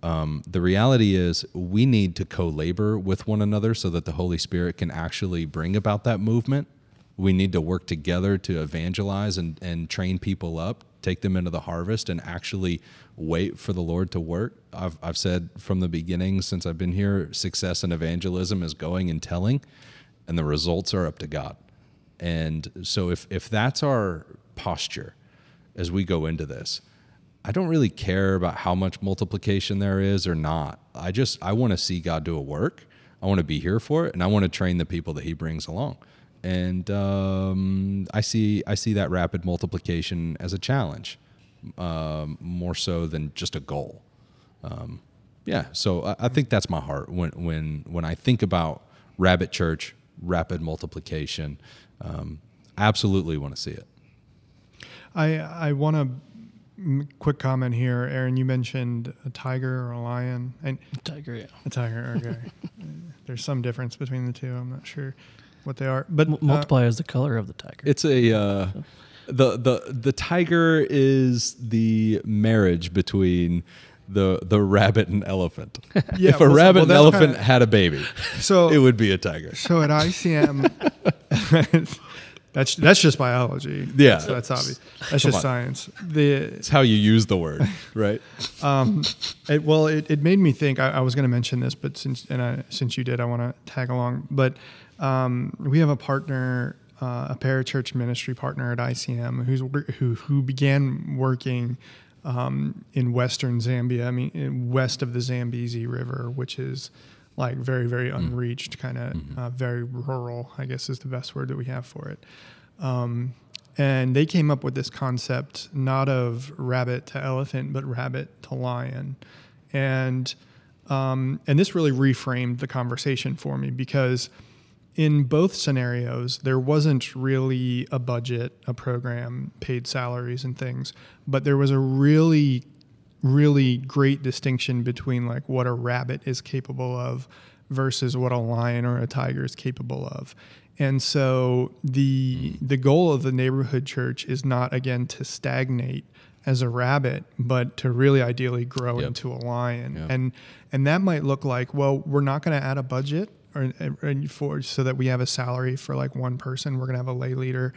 Um, the reality is we need to co-labor with one another so that the Holy Spirit can actually bring about that movement. We need to work together to evangelize and, and train people up, take them into the harvest, and actually wait for the Lord to work. I've, I've said from the beginning, since I've been here, success in evangelism is going and telling, and the results are up to God. And so, if, if that's our posture as we go into this, I don't really care about how much multiplication there is or not. I just I want to see God do a work. I want to be here for it, and I want to train the people that He brings along. And um, I see I see that rapid multiplication as a challenge, um, more so than just a goal. Um, yeah, so I, I think that's my heart when when when I think about Rabbit Church, rapid multiplication. Um, absolutely want to see it. I I want to quick comment here, Aaron. You mentioned a tiger or a lion, and Tiger, yeah. a tiger. Okay, there's some difference between the two. I'm not sure what they are, but M- uh, multiply is the color of the tiger. It's a uh, the the the tiger is the marriage between the the rabbit and elephant. Yeah, if a well, rabbit well, and elephant kinda- had a baby, So it would be a tiger. So at ICM, that's that's just biology. Yeah. that's, that's obvious. That's Come just on. science. The It's how you use the word, right? it, well, it, it made me think. I, I was going to mention this, but since and I, since you did, I want to tag along. But um, we have a partner, uh, a parachurch ministry partner at ICM, who's who who began working um, in western Zambia. I mean, in west of the Zambezi River, which is like very very unreached, kind of uh, very rural. I guess is the best word that we have for it. Um, and they came up with this concept not of rabbit to elephant, but rabbit to lion, and um, and this really reframed the conversation for me because in both scenarios there wasn't really a budget, a program, paid salaries and things, but there was a really really great distinction between like what a rabbit is capable of versus what a lion or a tiger is capable of. And so the the goal of the neighborhood church is not again to stagnate as a rabbit, but to really ideally grow Yep. into a lion. Yeah. And and that might look like, well, we're not going to add a budget or, or for so that we have a salary for like one person. We're to have a lay leader,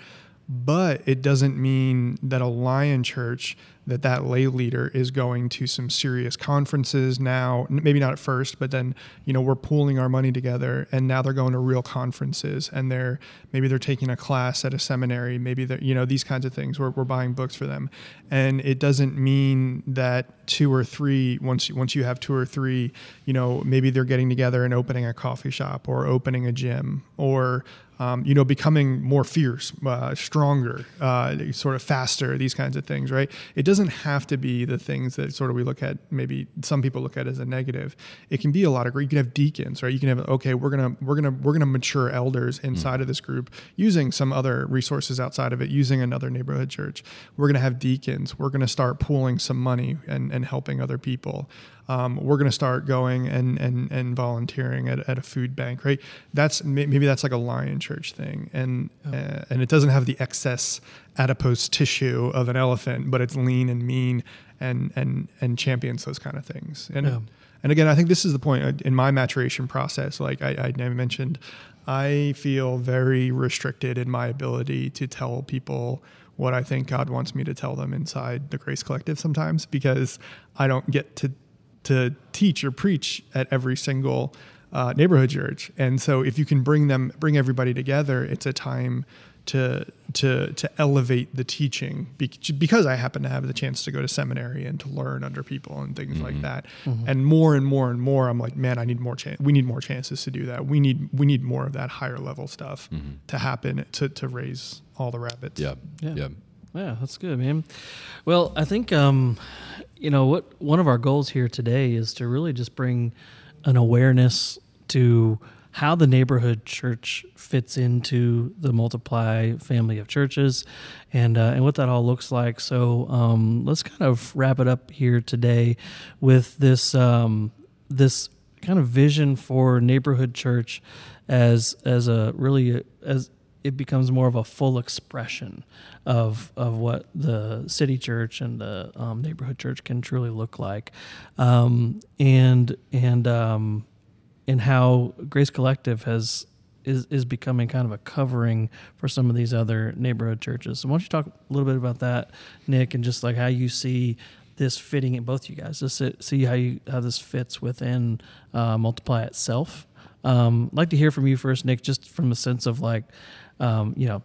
but it doesn't mean that a lion church that that lay leader is going to some serious conferences now maybe not at first but then you know we're pooling our money together and now they're going to real conferences and they're maybe they're taking a class at a seminary maybe they're you know these kinds of things. We're, we're buying books for them. And it doesn't mean that two or three once once you have two or three you know maybe they're getting together and opening a coffee shop or opening a gym or um, you know, becoming more fierce, uh, stronger, uh, sort of faster, these kinds of things, right? It doesn't have to be the things that sort of we look at, maybe some people look at as a negative. It can be a lot of great. You can have deacons, right? You can have, okay, we're gonna we're gonna we're gonna mature elders inside of this group using some other resources outside of it, using another neighborhood church. We're gonna have deacons. We're gonna start pooling some money and and helping other people um, we're going to start going and and and volunteering at, at a food bank right? That's maybe that's like a lion church thing. And uh, and it doesn't have the excess adipose tissue of an elephant but it's lean and mean and and and champions those kind of things. And Yeah. and again i think this is the point uh, in my maturation process like i, I mentioned i feel very restricted in my ability to tell people what i think god wants me to tell them inside the grace collective sometimes because i don't get to to teach or preach at every single uh, neighborhood church. And so, if you can bring them, bring everybody together, it's a time to to to elevate the teaching. Because I happen to have the chance to go to seminary and to learn under people and things like that. And more and more and more, I'm like, man, I need more chance. We need more chances to do that. We need we need more of that higher level stuff to happen to to raise all the rabbits. Yeah, Yeah. yeah. Yeah, that's good, man. Well, I think um, you know what one of our goals here today is to really just bring an awareness to how the neighborhood church fits into the multiply family of churches and uh, and what that all looks like. So um, let's kind of wrap it up here today with this um, this kind of vision for neighborhood church as as a really as it becomes more of a full expression of of what the city church and the um, neighborhood church can truly look like, um, and and um, and how Grace Collective has is is becoming kind of a covering for some of these other neighborhood churches. So why don't you talk a little bit about that, Nic, and just like how you see this fitting in both you guys, just see how you how this fits within uh, Multiply itself. Um, I'd like to hear from you first, Nic, just from a sense of like, um, you know,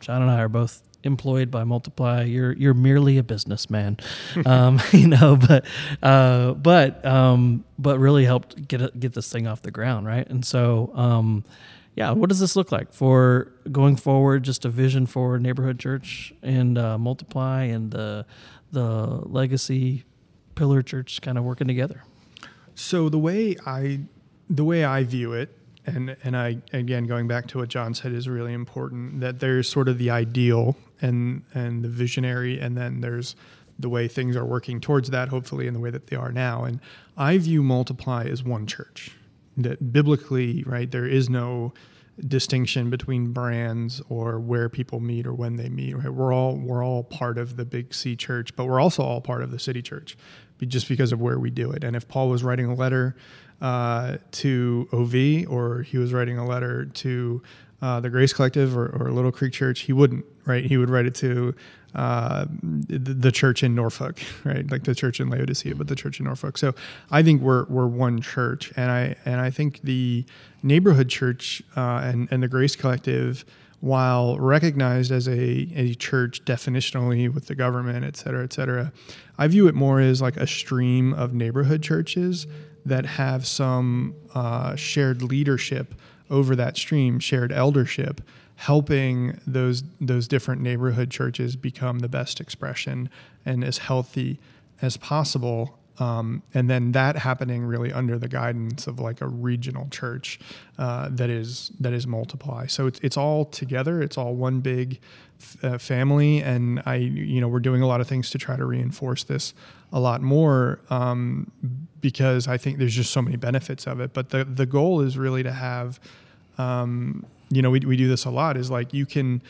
Jon and I are both employed by Multiply. You're you're merely a businessman, um, you know, but uh, but um, but really helped get get this thing off the ground, right? And so, um, yeah, what does this look like for going forward? Just a vision for neighborhood church and uh, Multiply and the the legacy pillar church kind of working together. So the way I the way I view it, and and I again going back to what Jon said is really important that there's sort of the ideal and and the visionary, and then there's the way things are working towards that, hopefully in the way that they are now. And I view Multiply as one church. That biblically, right, there is no distinction between brands or where people meet or when they meet. Right? We're all we're all part of the big C church, but we're also all part of the city church, just because of where we do it. And if Paul was writing a letter uh, to OV or he was writing a letter to uh, the Grace Collective or, or, Little Creek Church, he wouldn't, right? He would write it to uh, the, church in Norfolk, right? Like the church in Laodicea, but the church in Norfolk. So I think we're we're one church, and I and I think the neighborhood church uh, and and the Grace Collective, while recognized as a a church definitionally with the government, et cetera, et cetera, I view it more as like a stream of neighborhood churches that have some uh, shared leadership over that stream, shared eldership, helping those those different neighborhood churches become the best expression and as healthy as possible. Um, and then that happening really under the guidance of like a regional church uh, that is that is multiply. So it's it's all together. It's all one big uh, family, and I you know we're doing a lot of things to try to reinforce this a lot more um, because I think there's just so many benefits of it. But the the goal is really to have, um, you know, we we do this a lot. Is like you can,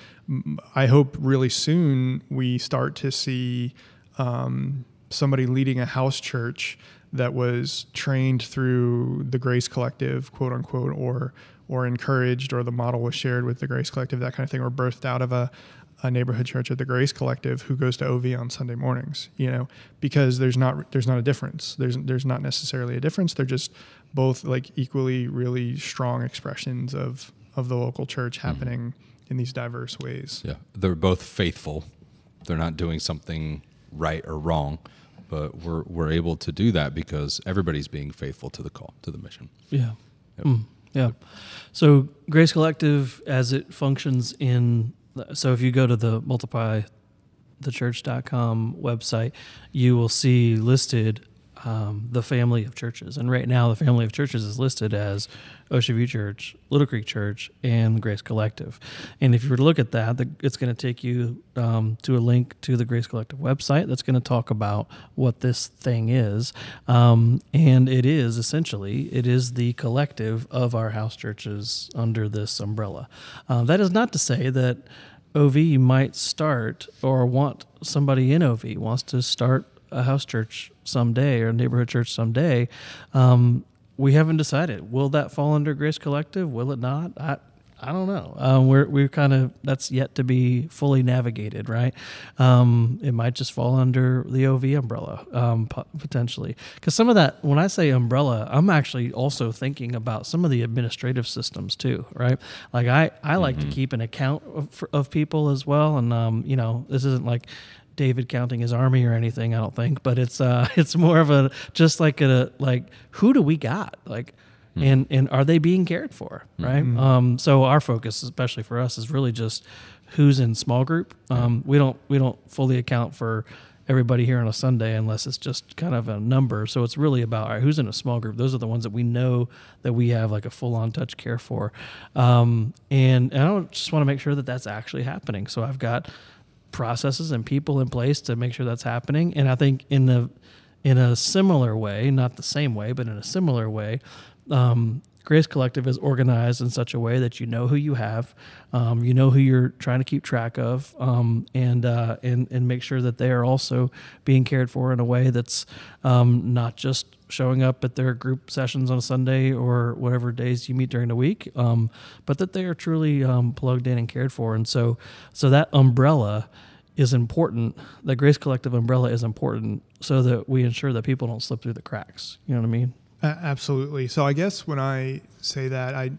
I hope really soon we start to see um, somebody leading a house church that was trained through the Grace Collective, quote unquote, or or encouraged, or the model was shared with the Grace Collective, that kind of thing, or birthed out of a a neighborhood church at the Grace Collective who goes to OV on Sunday mornings, you know, because there's not there's not a difference. There's there's not necessarily a difference. They're just both like equally really strong expressions of of the local church mm-hmm. happening mm-hmm. in these diverse ways. Yeah. They're both faithful. They're not doing something right or wrong, but we're we're able to do that because everybody's being faithful to the call, to the mission. Yeah. Yep. Mm, yeah. So Grace Collective as it functions in so if you go to the multiplythechurch.com website, you will see listed um, the family of churches. And right now, the family of churches is listed as Ocean View Church, Little Creek Church, and Grace Collective. And if you were to look at that, the, it's going to take you um, to a link to the Grace Collective website that's going to talk about what this thing is. Um, and it is essentially it is the collective of our house churches under this umbrella. Uh, that is not to say that OV might start or want somebody in OV wants to start a house church someday or a neighborhood church someday. Um, we haven't decided. Will that fall under Grace Collective? Will it not? I I don't know. Um, we're we're kind of that's yet to be fully navigated, right? Um, it might just fall under the OV umbrella um, potentially. Because some of that, when I say umbrella, I'm actually also thinking about some of the administrative systems too, right? Like I I like mm-hmm. to keep an account of, of people as well, and um, you know this isn't like David counting his army or anything. I don't think, but it's uh, it's more of a just like a like who do we got like. Mm-hmm. And and are they being cared for, right? Mm-hmm. Um, so our focus, especially for us, is really just who's in small group. Um, we don't we don't fully account for everybody here on a Sunday unless it's just kind of a number. So it's really about all right, who's in a small group. Those are the ones that we know that we have like a full on touch care for, um, and, and I just want to make sure that that's actually happening. So I've got processes and people in place to make sure that's happening. And I think in the in a similar way, not the same way, but in a similar way, um, Grace Collective is organized in such a way that you know who you have, um, you know who you're trying to keep track of, um, and uh, and and make sure that they are also being cared for in a way that's um, not just showing up at their group sessions on a Sunday or whatever days you meet during the week, um, but that they are truly um, plugged in and cared for. And so, so that umbrella is important. The Grace Collective umbrella is important so that we ensure that people don't slip through the cracks. You know what I mean? Uh, absolutely. So I guess when I say that, I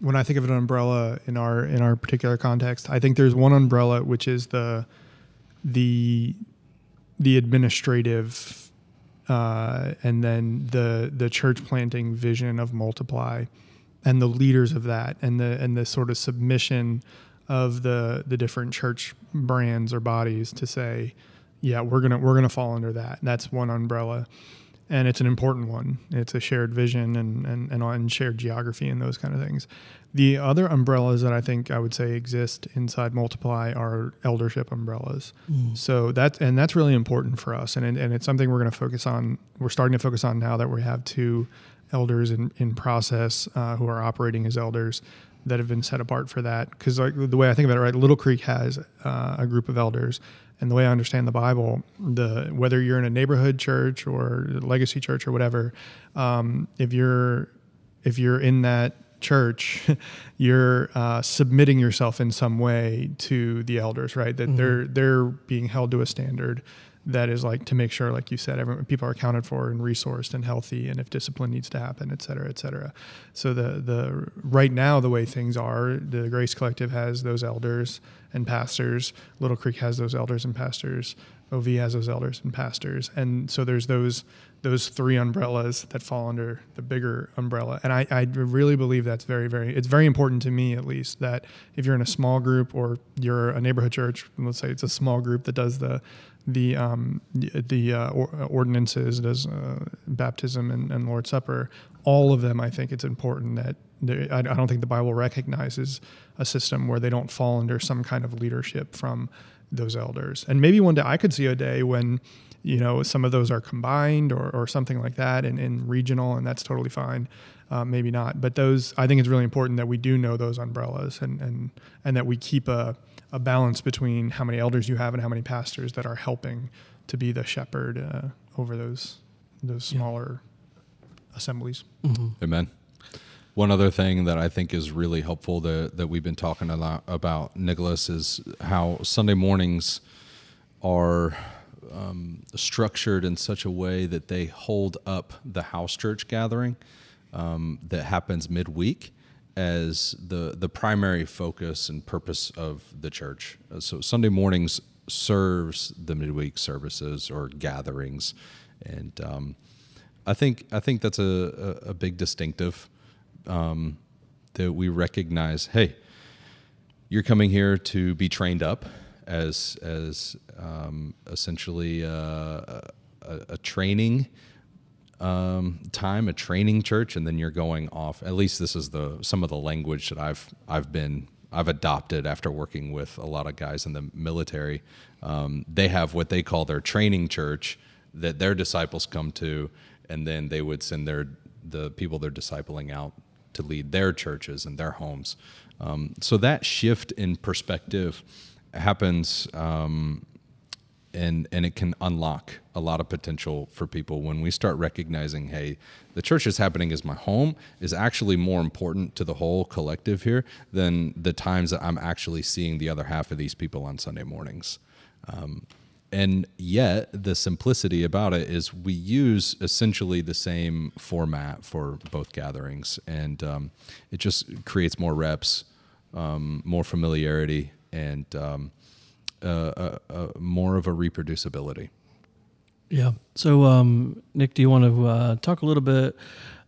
when I think of an umbrella in our in our particular context, I think there's one umbrella which is the the the administrative uh, and then the the church planting vision of multiply and the leaders of that and the and the sort of submission of the the different church brands or bodies to say yeah we're gonna we're gonna fall under that that's one umbrella and it's an important one. It's a shared vision and, and, and, shared geography and those kind of things. The other umbrellas that I think I would say exist inside Multiply are eldership umbrellas. Mm. So that and that's really important for us, and and it's something we're going to focus on. We're starting to focus on now that we have two elders in, in process uh, who are operating as elders that have been set apart for that. Because like the way I think about it, right, Little Creek has uh, a group of elders, and the way I understand the Bible, the whether you're in a neighborhood church or legacy church or whatever, um, if you're if you're in that church, you're uh, submitting yourself in some way to the elders, right? That mm-hmm. they're they're being held to a standard that is like to make sure, like you said, everyone, people are accounted for and resourced and healthy, and if discipline needs to happen, et cetera, et cetera. So the the right now the way things are, the Grace Collective has those elders and pastors. Little Creek has those elders and pastors. OV has those elders and pastors, and so there's those those three umbrellas that fall under the bigger umbrella. And I, I really believe that's very, very, it's very important to me at least that if you're in a small group or you're a neighborhood church, let's say it's a small group that does the the um, the uh, ordinances, does uh, baptism and, and Lord's Supper, all of them, I think it's important that I don't think the Bible recognizes a system where they don't fall under some kind of leadership from those elders. And maybe one day I could see a day when, you know, some of those are combined or, or something like that in, in regional, and that's totally fine. Uh, maybe not, but those I think it's really important that we do know those umbrellas and and and that we keep a a balance between how many elders you have and how many pastors that are helping to be the shepherd uh, over those those smaller yeah. assemblies. Mm-hmm. Amen. One other thing that I think is really helpful that, that we've been talking a lot about, Nicholas, is how Sunday mornings are um, structured in such a way that they hold up the house church gathering um, that happens midweek as the the primary focus and purpose of the church. Uh, so Sunday mornings serves the midweek services or gatherings, and um, I think I think that's a, a, a big distinctive um, that we recognize. Hey, you're coming here to be trained up as as um, essentially uh, a, a training um, time, a training church, and then you're going off. At least this is the some of the language that I've I've been I've adopted after working with a lot of guys in the military. Um, they have what they call their training church that their disciples come to, and then they would send their the people they're discipling out to lead their churches and their homes. Um, so that shift in perspective happens um, and and it can unlock a lot of potential for people when we start recognizing hey the church is happening as my home is actually more important to the whole collective here than the times that i'm actually seeing the other half of these people on sunday mornings um, and yet the simplicity about it is we use essentially the same format for both gatherings and um, it just creates more reps um, more familiarity and um, uh, uh, more of a reproducibility. Yeah. So, um, Nic, do you want to uh, talk a little bit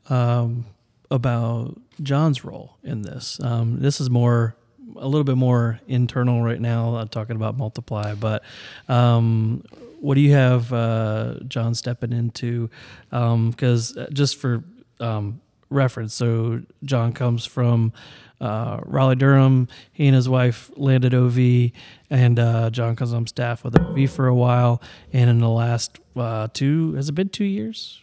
um, about Jon's role in this? Um, this is more a little bit more internal right now. I'm talking about multiply, but um, what do you have uh, Jon stepping into? Because um, uh, just for um, reference, so Jon comes from uh, Raleigh Durham. He and his wife landed OV, and uh, Jon comes on staff with OV for a while. And in the last uh, two, has it been two years?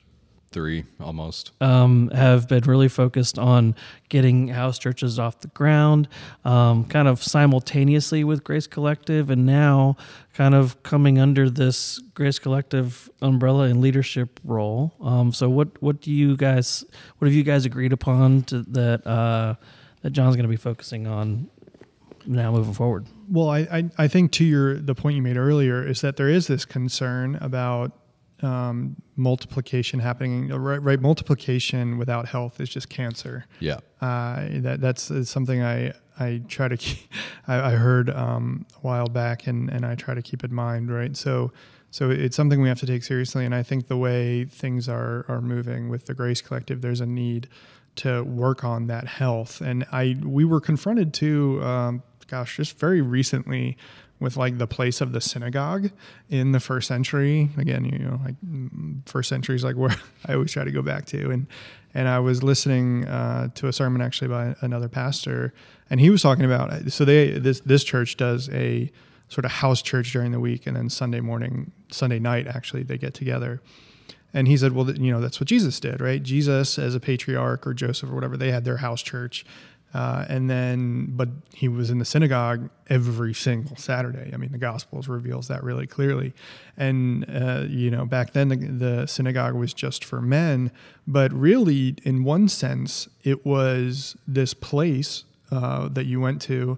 Three almost. Um, have been really focused on getting house churches off the ground, um, kind of simultaneously with Grace Collective, and now kind of coming under this Grace Collective umbrella and leadership role. Um, so, what what do you guys, what have you guys agreed upon to, that? Uh, that Jon's going to be focusing on now moving forward. Well, I, I, I think to your the point you made earlier is that there is this concern about um, multiplication happening. Right, right, multiplication without health is just cancer. Yeah, uh, that that's something I I try to keep. I, I heard um, a while back, and and I try to keep in mind. Right, so. So it's something we have to take seriously, and I think the way things are are moving with the Grace Collective, there's a need to work on that health. And I we were confronted to, um, gosh, just very recently with like the place of the synagogue in the first century. Again, you know, like first century is like where I always try to go back to. And and I was listening uh, to a sermon actually by another pastor, and he was talking about so they this this church does a sort of house church during the week, and then Sunday morning, Sunday night actually they get together. And he said, well, you know, that's what Jesus did, right? Jesus, as a patriarch or Joseph or whatever, they had their house church. Uh, and then, but he was in the synagogue every single Saturday. I mean, the Gospels reveals that really clearly. And uh, you know, back then the, the synagogue was just for men, but really, in one sense, it was this place uh, that you went to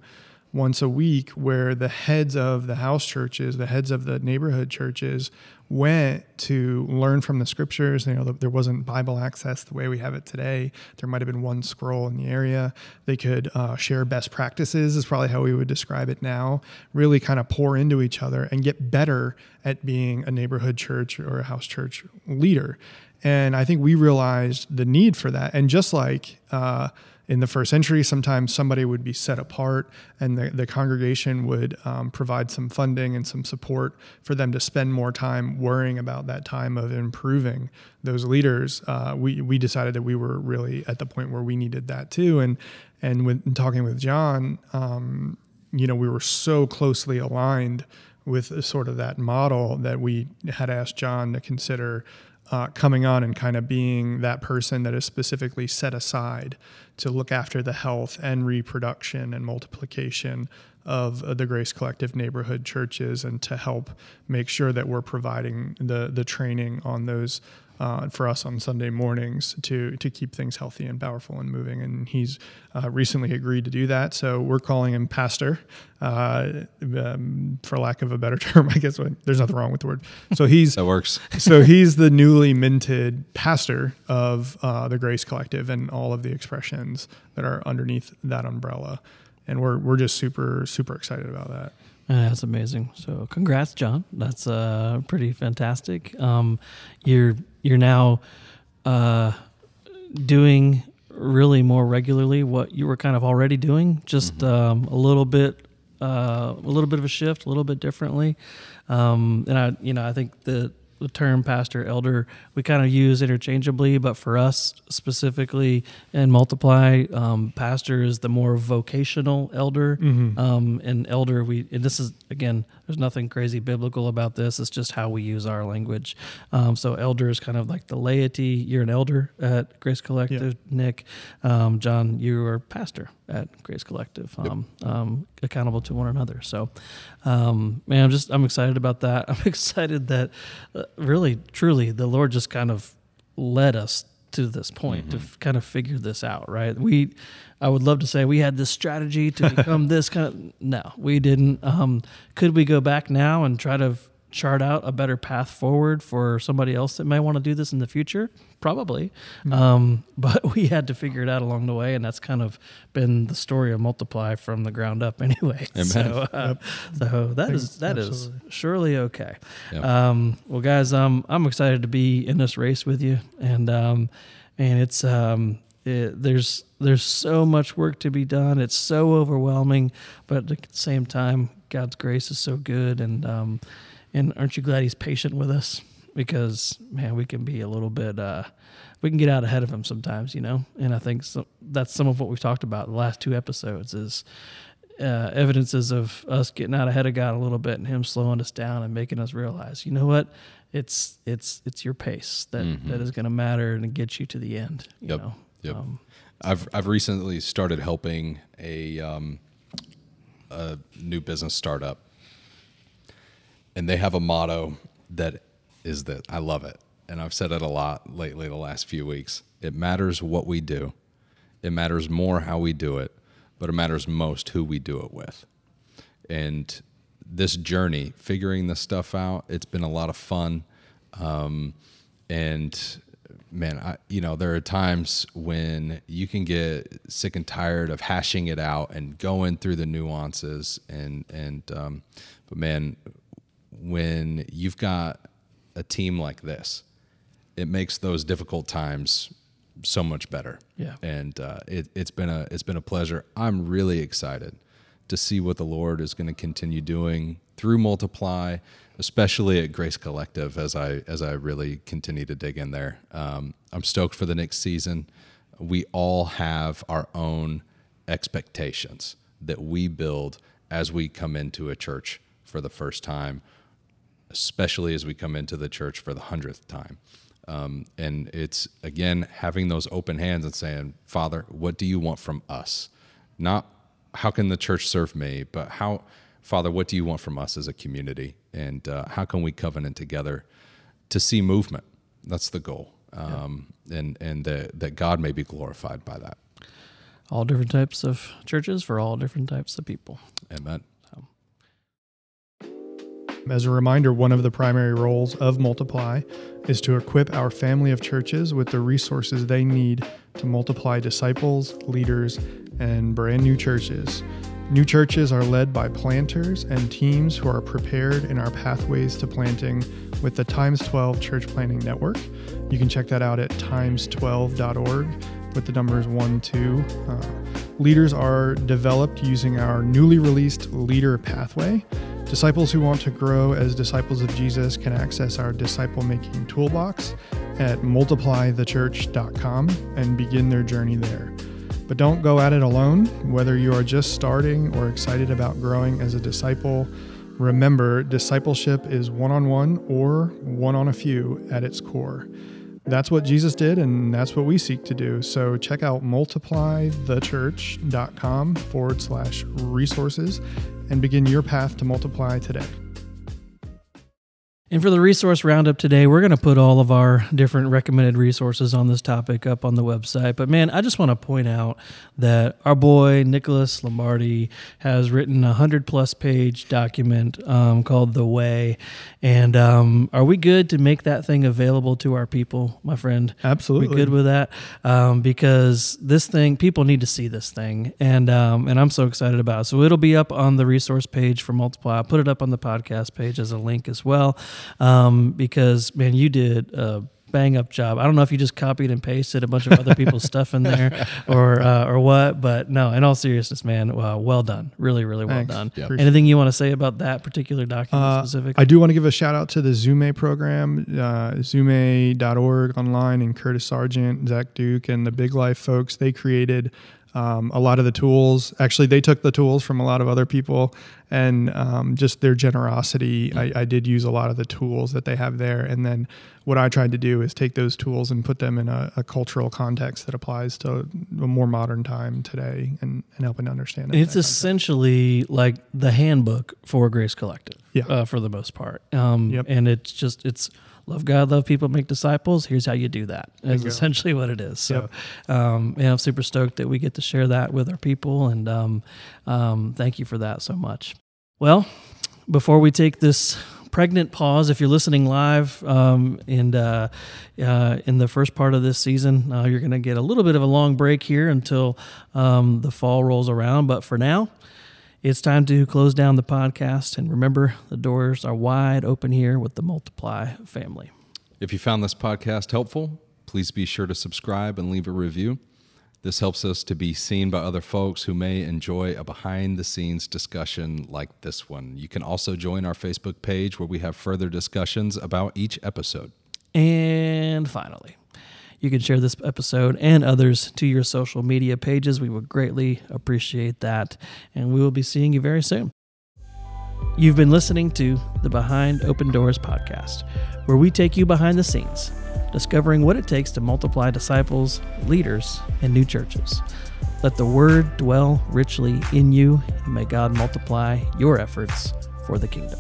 once a week where the heads of the house churches, the heads of the neighborhood churches went to learn from the scriptures. You know, there wasn't Bible access the way we have it today. There might have been one scroll in the area. They could uh, share best practices, is probably how we would describe it now. Really kind of pour into each other and get better at being a neighborhood church or a house church leader. And I think we realized the need for that. And just like, uh, in the first century, sometimes somebody would be set apart and the, the congregation would um, provide some funding and some support for them to spend more time worrying about that time of improving those leaders. Uh, we, we decided that we were really at the point where we needed that too. And, and when talking with Jon, um, you know, we were so closely aligned with sort of that model that we had asked Jon to consider uh, coming on and kind of being that person that is specifically set aside to look after the health and reproduction and multiplication of uh, the Grace Collective neighborhood churches and to help make sure that we're providing the the training on those uh, for us on Sunday mornings to to keep things healthy and powerful and moving. And he's uh, recently agreed to do that. So we're calling him Pastor, uh, um, for lack of a better term. I guess there's nothing wrong with the word. So he's that works. so he's the newly minted pastor of uh, the Grace Collective and all of the expressions that are underneath that umbrella. And we're we're just super super excited about that. That's amazing. So, congrats, Jon. That's uh, pretty fantastic. Um, you're you're now uh, doing really more regularly what you were kind of already doing, just mm-hmm. um, a little bit, uh, a little bit of a shift, a little bit differently. Um, and I, you know, I think that the term pastor elder we kind of use interchangeably but for us specifically and multiply um, pastor is the more vocational elder mm-hmm. um, and elder we and this is again there's nothing crazy biblical about this it's just how we use our language um, so elder is kind of like the laity you're an elder at grace collective yeah. Nic um, Jon you are pastor at Grace Collective, um, yep. um, accountable to one another. So, um, man, I'm just I'm excited about that. I'm excited that uh, really, truly, the Lord just kind of led us to this point mm-hmm. to f- kind of figure this out. Right? We, I would love to say we had this strategy to become this kind of. No, we didn't. Um, could we go back now and try to chart out a better path forward for somebody else that may want to do this in the future? Probably. Mm-hmm. Um, but we had to figure it out along the way, and that's kind of been the story of Multiply from the ground up, anyway. Amen. So, uh, yep. so that is that Absolutely. is surely okay. Yep. Um, well, guys, um, I'm excited to be in this race with you, and um, and it's um, it, there's there's so much work to be done. It's so overwhelming, but at the same time, God's grace is so good, and um, and aren't you glad he's patient with us? Because man, we can be a little bit uh, we can get out ahead of him sometimes, you know. And I think so, that's some of what we've talked about the last two episodes is uh, evidences of us getting out ahead of God a little bit and Him slowing us down and making us realize, you know what, it's it's it's your pace that, mm-hmm. that is going to matter and get you to the end. You yep. Know? Yep. Um, I've I've recently started helping a um, a new business startup and they have a motto that is that I love it. And I've said it a lot lately, the last few weeks. It matters what we do, it matters more how we do it, but it matters most who we do it with. And this journey, figuring this stuff out, it's been a lot of fun. Um, and man, I, you know, there are times when you can get sick and tired of hashing it out and going through the nuances. And and um, but man, when you've got a team like this, it makes those difficult times so much better. Yeah. And uh, it, it's been a it's been a pleasure. I'm really excited to see what the Lord is going to continue doing through Multiply, especially at Grace Collective as I as I really continue to dig in there. Um, I'm stoked for the next season. We all have our own expectations that we build as we come into a church for the first time especially as we come into the church for the hundredth time. Um, and it's again having those open hands and saying, Father, what do you want from us? not how can the church serve me, but how, Father, what do you want from us as a community, and uh, how can we covenant together to see movement? That's the goal, um, yeah. and and that that God may be glorified by that. All different types of churches for all different types of people. Amen. As a reminder, one of the primary roles of Multiply is to equip our family of churches with the resources they need to multiply disciples, leaders, and brand new churches. New churches are led by planters and teams who are prepared in our pathways to planting with the Times 12 Church Planting Network. You can check that out at times12.org with the numbers 1 2. Uh, leaders are developed using our newly released Leader Pathway. Disciples who want to grow as disciples of Jesus can access our disciple making toolbox at multiplythechurch.com and begin their journey there. But don't go at it alone. Whether you are just starting or excited about growing as a disciple, remember discipleship is one on one or one on a few at its core. That's what Jesus did, and that's what we seek to do. So check out multiplythechurch.com forward slash resources and begin your path to multiply today. And for the resource roundup today, we're going to put all of our different recommended resources on this topic up on the website. But man, I just want to point out that our boy Nicholas Lombardi has written a hundred plus page document um, called The Way. And um, are we good to make that thing available to our people, my friend? Absolutely. We good with that? Um, because this thing, people need to see this thing, and um, and I'm so excited about it. So it'll be up on the resource page for Multiply. I'll put it up on the podcast page as a link as well um, because man, you did a bang up job. I don't know if you just copied and pasted a bunch of other people's stuff in there or uh, or what, but no. In all seriousness, man, well, well done, really, really well Thanks. done. Yep. Anything you want to say about that particular document Uh, specifically? I do want to give a shout out to the Zume program, uh, Zume.org online, and Curtis Sergeant, Zach Duke, and the Big Life folks. They created um, a lot of the tools. Actually, they took the tools from a lot of other people, and um, just their generosity. I, I did use a lot of the tools that they have there, and then what I tried to do is take those tools and put them in a, a cultural context that applies to a more modern time today, and, and helping to understand it. It's essentially like the handbook for Grace Collective, Yeah. uh, for the most part. Um, Yep. And it's just it's love God, love people, make disciples. Here's how you do that. Is essentially what it is. So, um, yeah, I'm super stoked that we get to share that with our people, and um, um, thank you for that so much. Well, before we take this pregnant pause, if you're listening live um, and uh, uh, in the first part of this season, uh, you're going to get a little bit of a long break here until um, the fall rolls around. But for now, it's time to close down the podcast. And remember, the doors are wide open here with the Multiply family. If you found this podcast helpful, please be sure to subscribe and leave a review. This helps us to be seen by other folks who may enjoy a behind the scenes discussion like this one. You can also join our Facebook page where we have further discussions about each episode. And finally, you can share this episode and others to your social media pages. We would greatly appreciate that. And we will be seeing you very soon. You've been listening to the Behind Open Doors podcast, where we take you behind the scenes, discovering what it takes to multiply disciples, leaders, and new churches. Let the word dwell richly in you, and may God multiply your efforts for the kingdom.